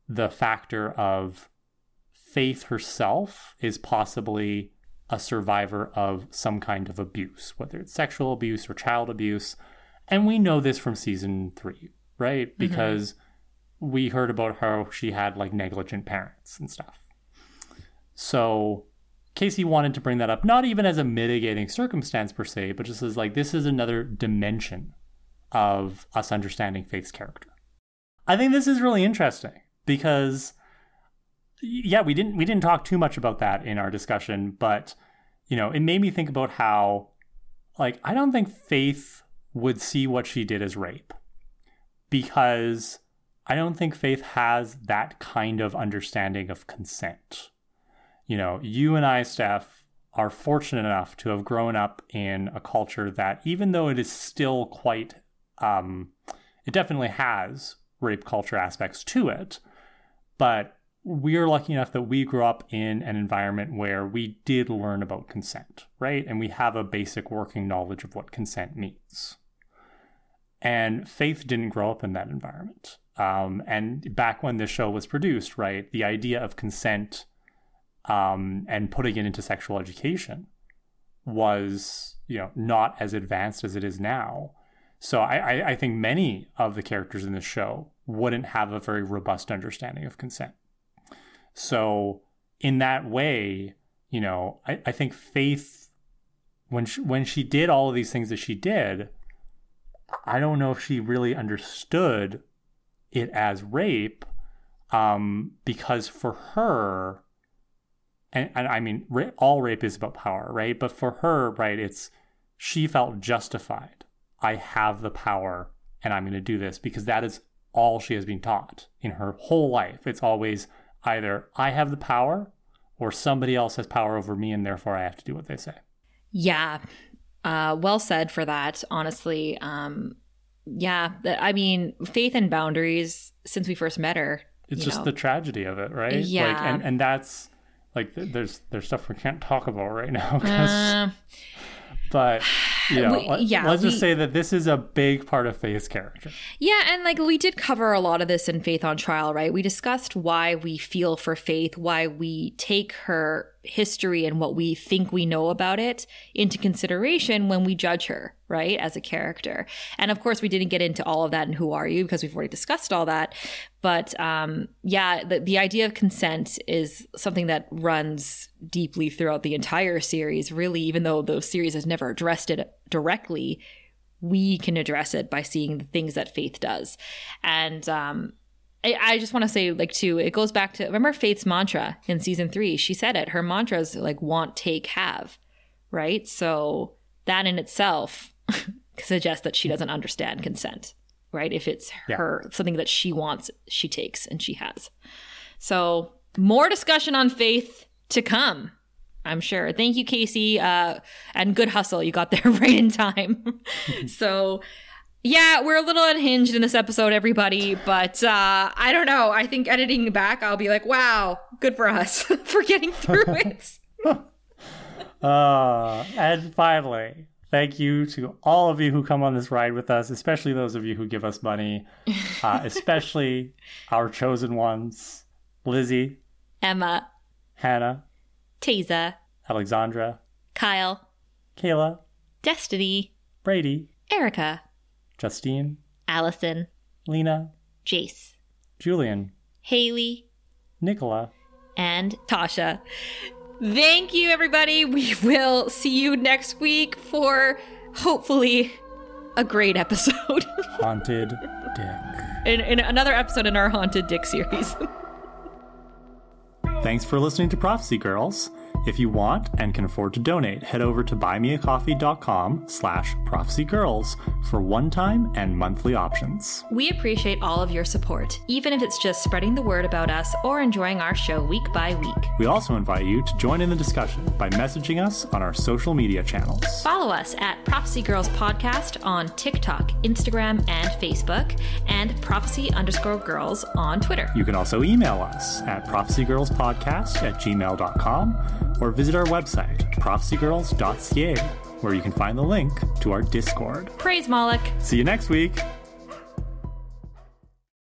the factor of faith herself is possibly a survivor of some kind of abuse whether it's sexual abuse or child abuse and we know this from season 3 right mm-hmm. because mm-hmm. we heard about how she had like negligent parents and stuff so Casey wanted to bring that up, not even as a mitigating circumstance per se, but just as like this is another dimension of us understanding Faith's character. I think this is really interesting because yeah, we didn't we didn't talk too much about that in our discussion, but you know, it made me think about how like I don't think Faith would see what she did as rape because I don't think Faith has that kind of understanding of consent you know, you and I, Steph, are fortunate enough to have grown up in a culture that, even though it is still quite, um, it definitely has rape culture aspects to it, but we are lucky enough that we grew up in an environment where we did learn about consent, right? And we have a basic working knowledge of what consent means. And Faith didn't grow up in that environment. Um, and back when this show was produced, right, the idea of consent um, and putting it into sexual education was you know not as advanced as it is now. So I, I, I think many of the characters in this show wouldn't have a very robust understanding of consent. So in that way, you know, I, I think Faith when she, when she did all of these things that she did, I don't know if she really understood it as rape, um, because for her, and, and I mean, all rape is about power, right? But for her, right, it's she felt justified. I have the power and I'm going to do this because that is all she has been taught in her whole life. It's always either I have the power or somebody else has power over me and therefore I have to do what they say. Yeah. Uh, well said for that. Honestly, um, yeah, I mean, faith and boundaries since we first met her. It's just know. the tragedy of it, right? Like, Yeah. and, and that's like th- there's there's stuff we can't talk about right now Uh, but you know, we- let, yeah, us just say that this is a big part of Faith's character. Yeah, and like we did cover a lot of this in Faith on Trial, right? We discussed why we feel for Faith, why we take her history and what we think we know about it into consideration when we judge her, right, as a character. And of course, we didn't get into all of that in Who Are You because we've already discussed all that. But um, yeah, the, the idea of consent is something that runs deeply throughout the entire series, really, even though the series has never addressed it directly we can address it by seeing the things that faith does and um I, I just want to say like too it goes back to remember faith's mantra in season three she said it her mantra is like want take have right so that in itself suggests that she doesn't understand consent right if it's Yeah. her something that she wants she takes and she has so more discussion on faith to come I'm sure. Thank you, Casey. Uh, and good hustle. You got there right in time. so, yeah, we're a little unhinged in this episode, everybody. But uh, I don't know. I think editing back, I'll be like, wow, good for us for getting through it. Uh, and finally, thank you to all of you who come on this ride with us, especially those of you who give us money, uh, especially our chosen ones Lizzie, Emma, Hannah, Taza, Alexandra, Kyle, Kayla, Destiny, Brady, Erica, Justine, Allison, Lena, Jace, Julian, Haley, Nicola. and Tasha. Thank you, everybody. We will see you next week for hopefully a great episode. Haunted Dick. in, in another episode in our Haunted Dick series. Thanks for listening to Prophecy Girls. If you want and can afford to donate, head over to buymeacoffee.com slash prophecygirls for one-time and monthly options. we appreciate all of your support, even if it's just spreading the word about us or enjoying our show week by week. We also invite you to join in the discussion by messaging us on our social media channels. Follow us at Prophecy Girls Podcast on TikTok, Instagram, and Facebook, and Prophecy underscore girls on Twitter. You can also email us at prophecygirlspodcast at gmail.com or visit our website, prophecygirls.ca, where you can find the link to our Discord. Praise Moloch. See you next week!